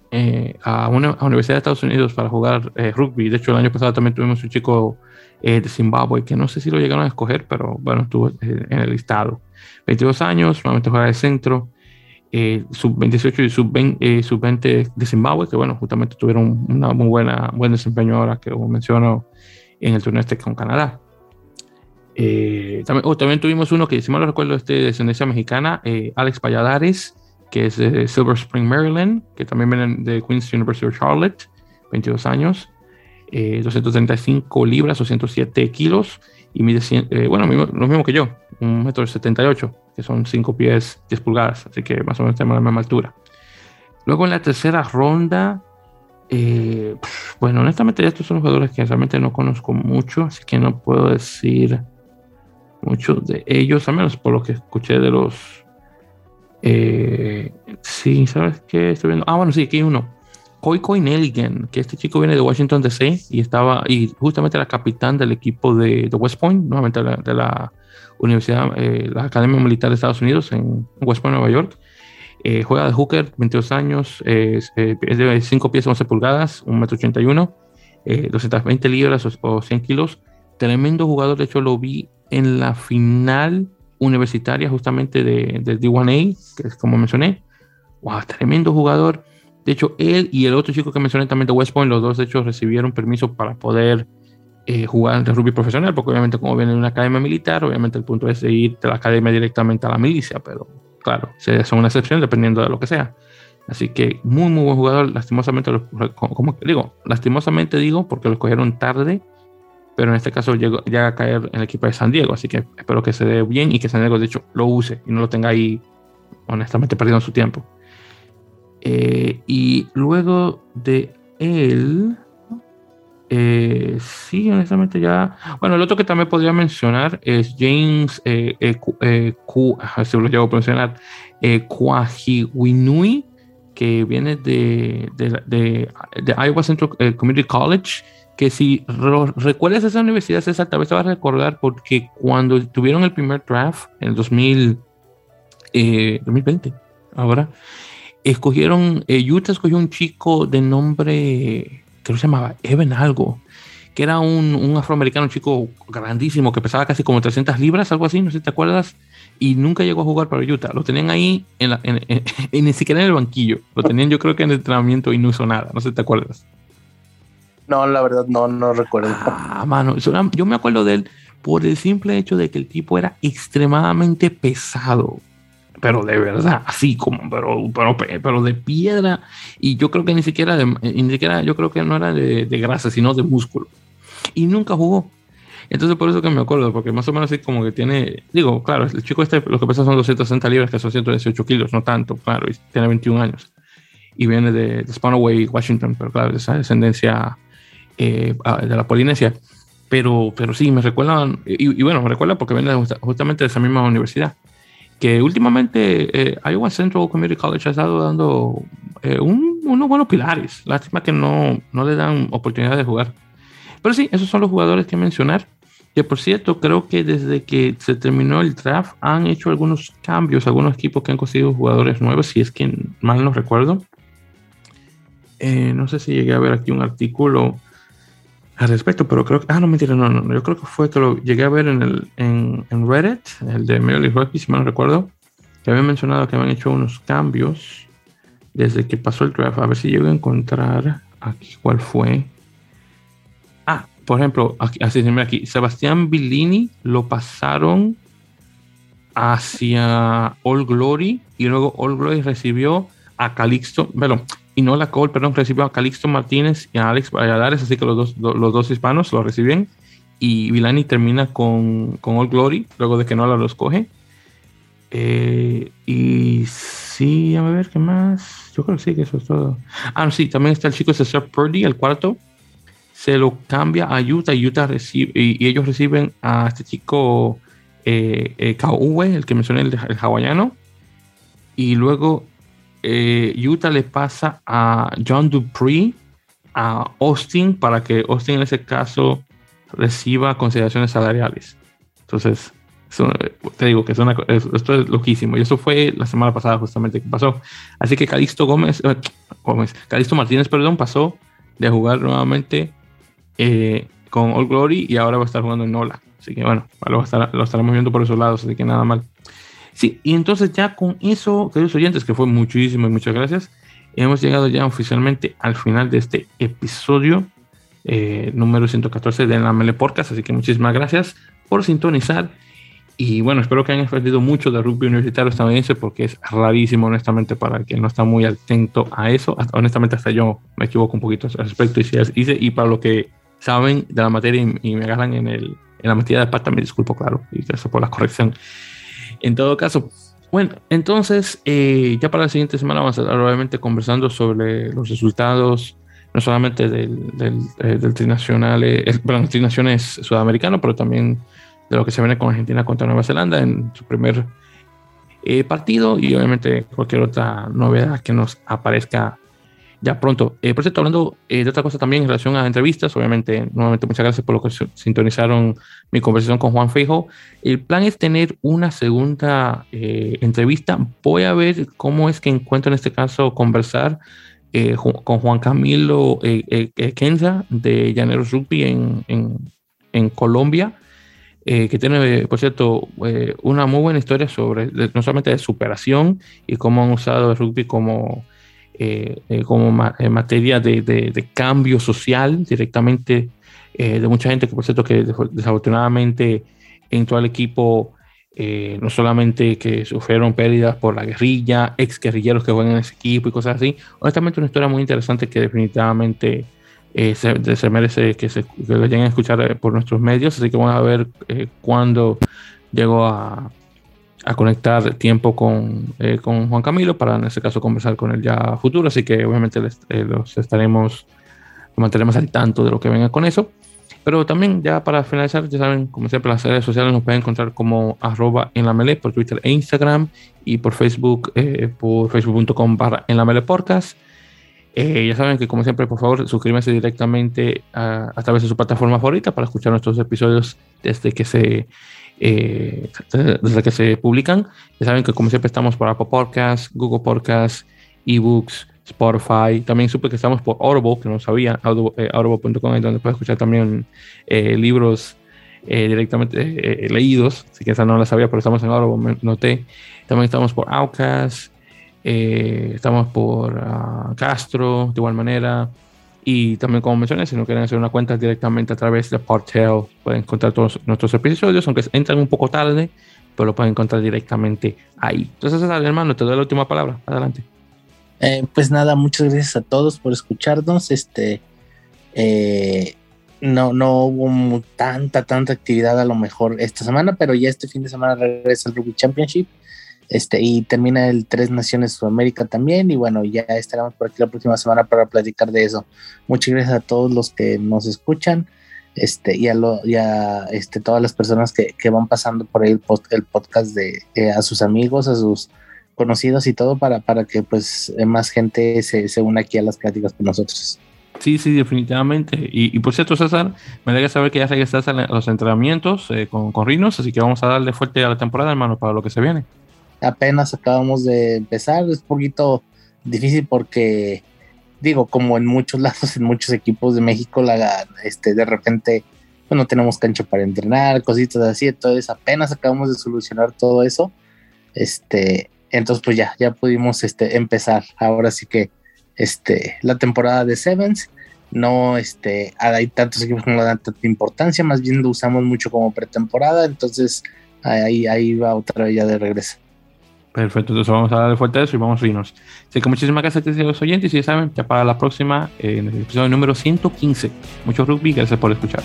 eh, a una universidad de Estados Unidos para jugar eh, rugby. De hecho, el año pasado también tuvimos un chico de Zimbabue que no sé si lo llegaron a escoger, pero bueno, estuvo en el listado. 22 años, normalmente juega de centro. Sub-28 y sub-20 sub de Zimbabue, que bueno, justamente tuvieron una muy buena, buen desempeño ahora que como menciono en el torneo este con Canadá. Eh, también, oh, también, tuvimos uno que, si mal no recuerdo, este de descendencia mexicana, eh, Alex Valladares, que es de Silver Spring, Maryland, que también viene de Queen's University of Charlotte, 22 años, 235 eh, libras 207 kilos y mide, bueno, lo mismo que yo, un metro 78, que son 5 pies 10 pulgadas, así que más o menos tenemos la misma altura. Luego en la tercera ronda, bueno, honestamente estos son jugadores que realmente no conozco mucho, así que no puedo decir muchos de ellos, al menos por lo que escuché de los... Eh, sí, ¿sabes qué? Estoy viendo. Ah, bueno, sí, aquí hay uno. Koi Koi que este chico viene de Washington DC y estaba, y justamente era capitán del equipo de, West Point, nuevamente de la, Universidad, eh, la Academia Militar de Estados Unidos en West Point, Nueva York. Eh, juega de hooker, 22 años, es de 5 pies 11 pulgadas, 1,81 m, 220 libras o, o 100 kilos. Tremendo jugador, de hecho lo vi en la final universitaria justamente de, de D1A, que es como mencioné. Wow, tremendo jugador. De hecho, él y el otro chico que mencioné también de West Point, los dos de hecho recibieron permiso para poder eh, jugar de rugby profesional, porque obviamente como viene de una academia militar, obviamente el punto es ir de la academia directamente a la milicia, pero claro, son una excepción dependiendo de lo que sea. Así que muy, muy buen jugador. Lastimosamente, como digo, lastimosamente digo, porque lo cogieron tarde pero en este caso llega a caer en el equipo de San Diego, así que espero que se dé bien y que San Diego de hecho lo use y no lo tenga ahí honestamente perdiendo su tiempo. Eh, y luego de él, eh, sí, honestamente ya. Bueno, el otro que también podría mencionar es James eh, eh Kwahiwinui, que viene de, de, Iowa Central Community College que si recuerdas esa universidad, César, tal te vas a recordar porque cuando tuvieron el primer draft en el 2000, 2020, eh, ahora, escogieron, eh, Utah escogió un chico de nombre, que se llamaba Evan algo, que era un, un, afroamericano, un chico grandísimo, que pesaba casi como 300 libras, algo así, no sé si te acuerdas, y nunca llegó a jugar para Utah. Lo tenían ahí, en la, ni siquiera en el banquillo, lo tenían yo creo que en el entrenamiento y no hizo nada, no sé si te acuerdas. No, la verdad no, no recuerdo. Ah, mano, yo me acuerdo de él por el simple hecho de que el tipo era extremadamente pesado. Pero de verdad, así como, pero, pero, pero de piedra. Y yo creo que ni siquiera, de, ni siquiera yo creo que no era de, de grasa, sino de músculo. Y nunca jugó. Entonces por eso que me acuerdo, porque más o menos así como que tiene, digo, claro, el chico este lo que pesa son 260 libras, que son 118 kilos, no tanto, claro, y tiene 21 años. Y viene de, de Spanaway, Washington, pero claro, esa descendencia eh, de la Polinesia. Pero, pero sí, me recuerdan, y, bueno, me recuerda porque viene justamente de esa misma universidad, que últimamente eh, Iowa Central Community College ha estado dando eh, unos buenos pilares. Lástima que no, no le dan oportunidad de jugar. Pero sí, esos son los jugadores que mencionar. Que por cierto, creo que desde que se terminó el draft han hecho algunos cambios, algunos equipos que han conseguido jugadores nuevos, si es que mal no recuerdo. no sé si llegué a ver aquí un artículo al respecto, pero creo que, ah, no, mentira, no, no, yo creo que fue que lo llegué a ver en, el, en, en Reddit, el de Major League si mal no recuerdo, que habían mencionado que habían hecho unos cambios desde que pasó el draft, a ver si llego a encontrar aquí cuál fue. Ah, por ejemplo, aquí, así mira aquí, Sebastián Billini lo pasaron hacia All Glory y luego All Glory recibió a Calixto, y no la Cole, perdón, recibió a Calixto Martínez y a Alex Valladares, así que los dos, los dos hispanos lo reciben. Y Vilani termina con, con All Glory, luego de que no la escoge. Eh, y sí, a ver qué más. Yo creo que sí, que eso es todo. Ah, sí, también está el chico Cesar Purdy, el cuarto. Se lo cambia a Utah, Utah recibe, y, ellos reciben a este chico eh, eh el que mencioné, el hawaiano. Y luego eh, Utah le pasa a John Dupree a Austin para que Austin en ese caso reciba consideraciones salariales. Entonces, te digo que es una, esto es loquísimo. Y eso fue la semana pasada justamente que pasó. Así que Calixto Gómez, eh, Gómez Calixto Martínez, perdón, pasó de jugar nuevamente eh, con All Glory y ahora va a estar jugando en Nola. Así que bueno, lo, lo estaremos viendo por esos lados, así que nada mal. Sí, y entonces ya con eso, queridos oyentes, que fue muchísimo y muchas gracias, hemos llegado ya oficialmente al final de este episodio eh, número 114 de la Mele Podcast, así que muchísimas gracias por sintonizar. Y bueno, espero que hayan aprendido mucho de rugby universitario estadounidense porque es rarísimo, honestamente, para el que no está muy atento a eso. honestamente, hasta yo me equivoco un poquito al respecto y, hice, y para lo que saben de la materia y, me agarran en, el, en la materia de pata, me disculpo, claro, y gracias por la corrección. En todo caso, bueno, entonces eh, ya para la siguiente semana vamos a estar obviamente conversando sobre los resultados, no solamente del, del, eh, del trinacional, eh, bueno, trinaciones sudamericano, pero también de lo que se viene con Argentina contra Nueva Zelanda en su primer partido y obviamente cualquier otra novedad que nos aparezca ya pronto. Eh, por cierto, hablando eh, de otra cosa también en relación a entrevistas, obviamente, nuevamente muchas gracias por lo que sintonizaron mi conversación con Juan Feijo. El plan es tener una segunda eh, entrevista. Voy a ver cómo es que encuentro en este caso conversar con Juan Camilo Kenza de Llaneros Rugby en, Colombia. que tiene, por cierto, una muy buena historia sobre no solamente de superación y cómo han usado el rugby como eh, eh, como en materia de, cambio social directamente eh, de mucha gente que por cierto que desafortunadamente entró al equipo no solamente que sufrieron pérdidas por la guerrilla, ex guerrilleros que juegan en ese equipo y cosas así. Honestamente, una historia muy interesante que definitivamente se, se, merece que, se, que lo a escuchar por nuestros medios. Así que vamos a ver cuándo llegó a, a conectar tiempo con, eh, con, Juan Camilo para en este caso conversar con él ya futuro, así que obviamente eh, los estaremos, los mantenemos al tanto de lo que venga con eso. Pero también ya para finalizar, ya saben, como siempre las redes sociales nos pueden encontrar como arroba en la mele por Twitter e Instagram y por Facebook, eh, por facebook.com barra en la mele podcast. ya saben que como siempre, por favor, suscríbanse directamente a, a, través de su plataforma favorita para escuchar nuestros episodios desde que se eh, desde que se publican. Ya saben que como siempre estamos por Apple Podcasts, Google Podcasts, eBooks, Spotify. También supe que estamos por Audible, que no sabía, audible.com, eh, donde puedes escuchar también eh, libros directamente leídos. Así que no la sabía, pero estamos en Audible, noté. También estamos por Outcast, estamos por ah, Castro, de igual manera. Y también, como mencioné, si no quieren hacer una cuenta directamente a través de Portail, pueden encontrar todos nuestros episodios, aunque entran un poco tarde, pero lo pueden encontrar directamente ahí. Entonces, hermano, te doy la última palabra. Adelante. Eh, pues nada, muchas gracias a todos por escucharnos. Este, eh, no, no hubo tanta, tanta actividad a lo mejor esta semana, pero ya este fin de semana regresa el Rugby Championship. Este, y termina el Tres Naciones Sudamérica también. Y bueno, ya estaremos por aquí la próxima semana para platicar de eso. Muchas gracias a todos los que nos escuchan. Este, y a, lo, este, todas las personas que, que, van pasando por ahí el, el podcast de eh, a sus amigos, a sus conocidos y todo para, para que pues más gente se, se una aquí a las pláticas con nosotros. Sí, sí, definitivamente. Y, y, por cierto, César, me alegra saber que ya regresaste a los entrenamientos eh, con, con Rinos, así que vamos a darle fuerte a la temporada, hermano, para lo que se viene apenas acabamos de empezar, es un poquito difícil porque, digo, como en muchos lados, en muchos equipos de México, la, este, de repente pues, no tenemos cancha para entrenar, cositas así, entonces apenas acabamos de solucionar todo eso, este, entonces pues ya, ya pudimos este, empezar, ahora sí que este, la temporada de Sevens, no este, hay tantos equipos que no dan tanta importancia, más bien lo usamos mucho como pretemporada, entonces ahí, ahí va otra vez ya de regreso. Perfecto, entonces vamos a darle fuerte a eso y vamos a irnos. Así que muchísimas gracias a los oyentes y ya saben, ya para la próxima, en el episodio número 115. Mucho rugby, gracias por escuchar.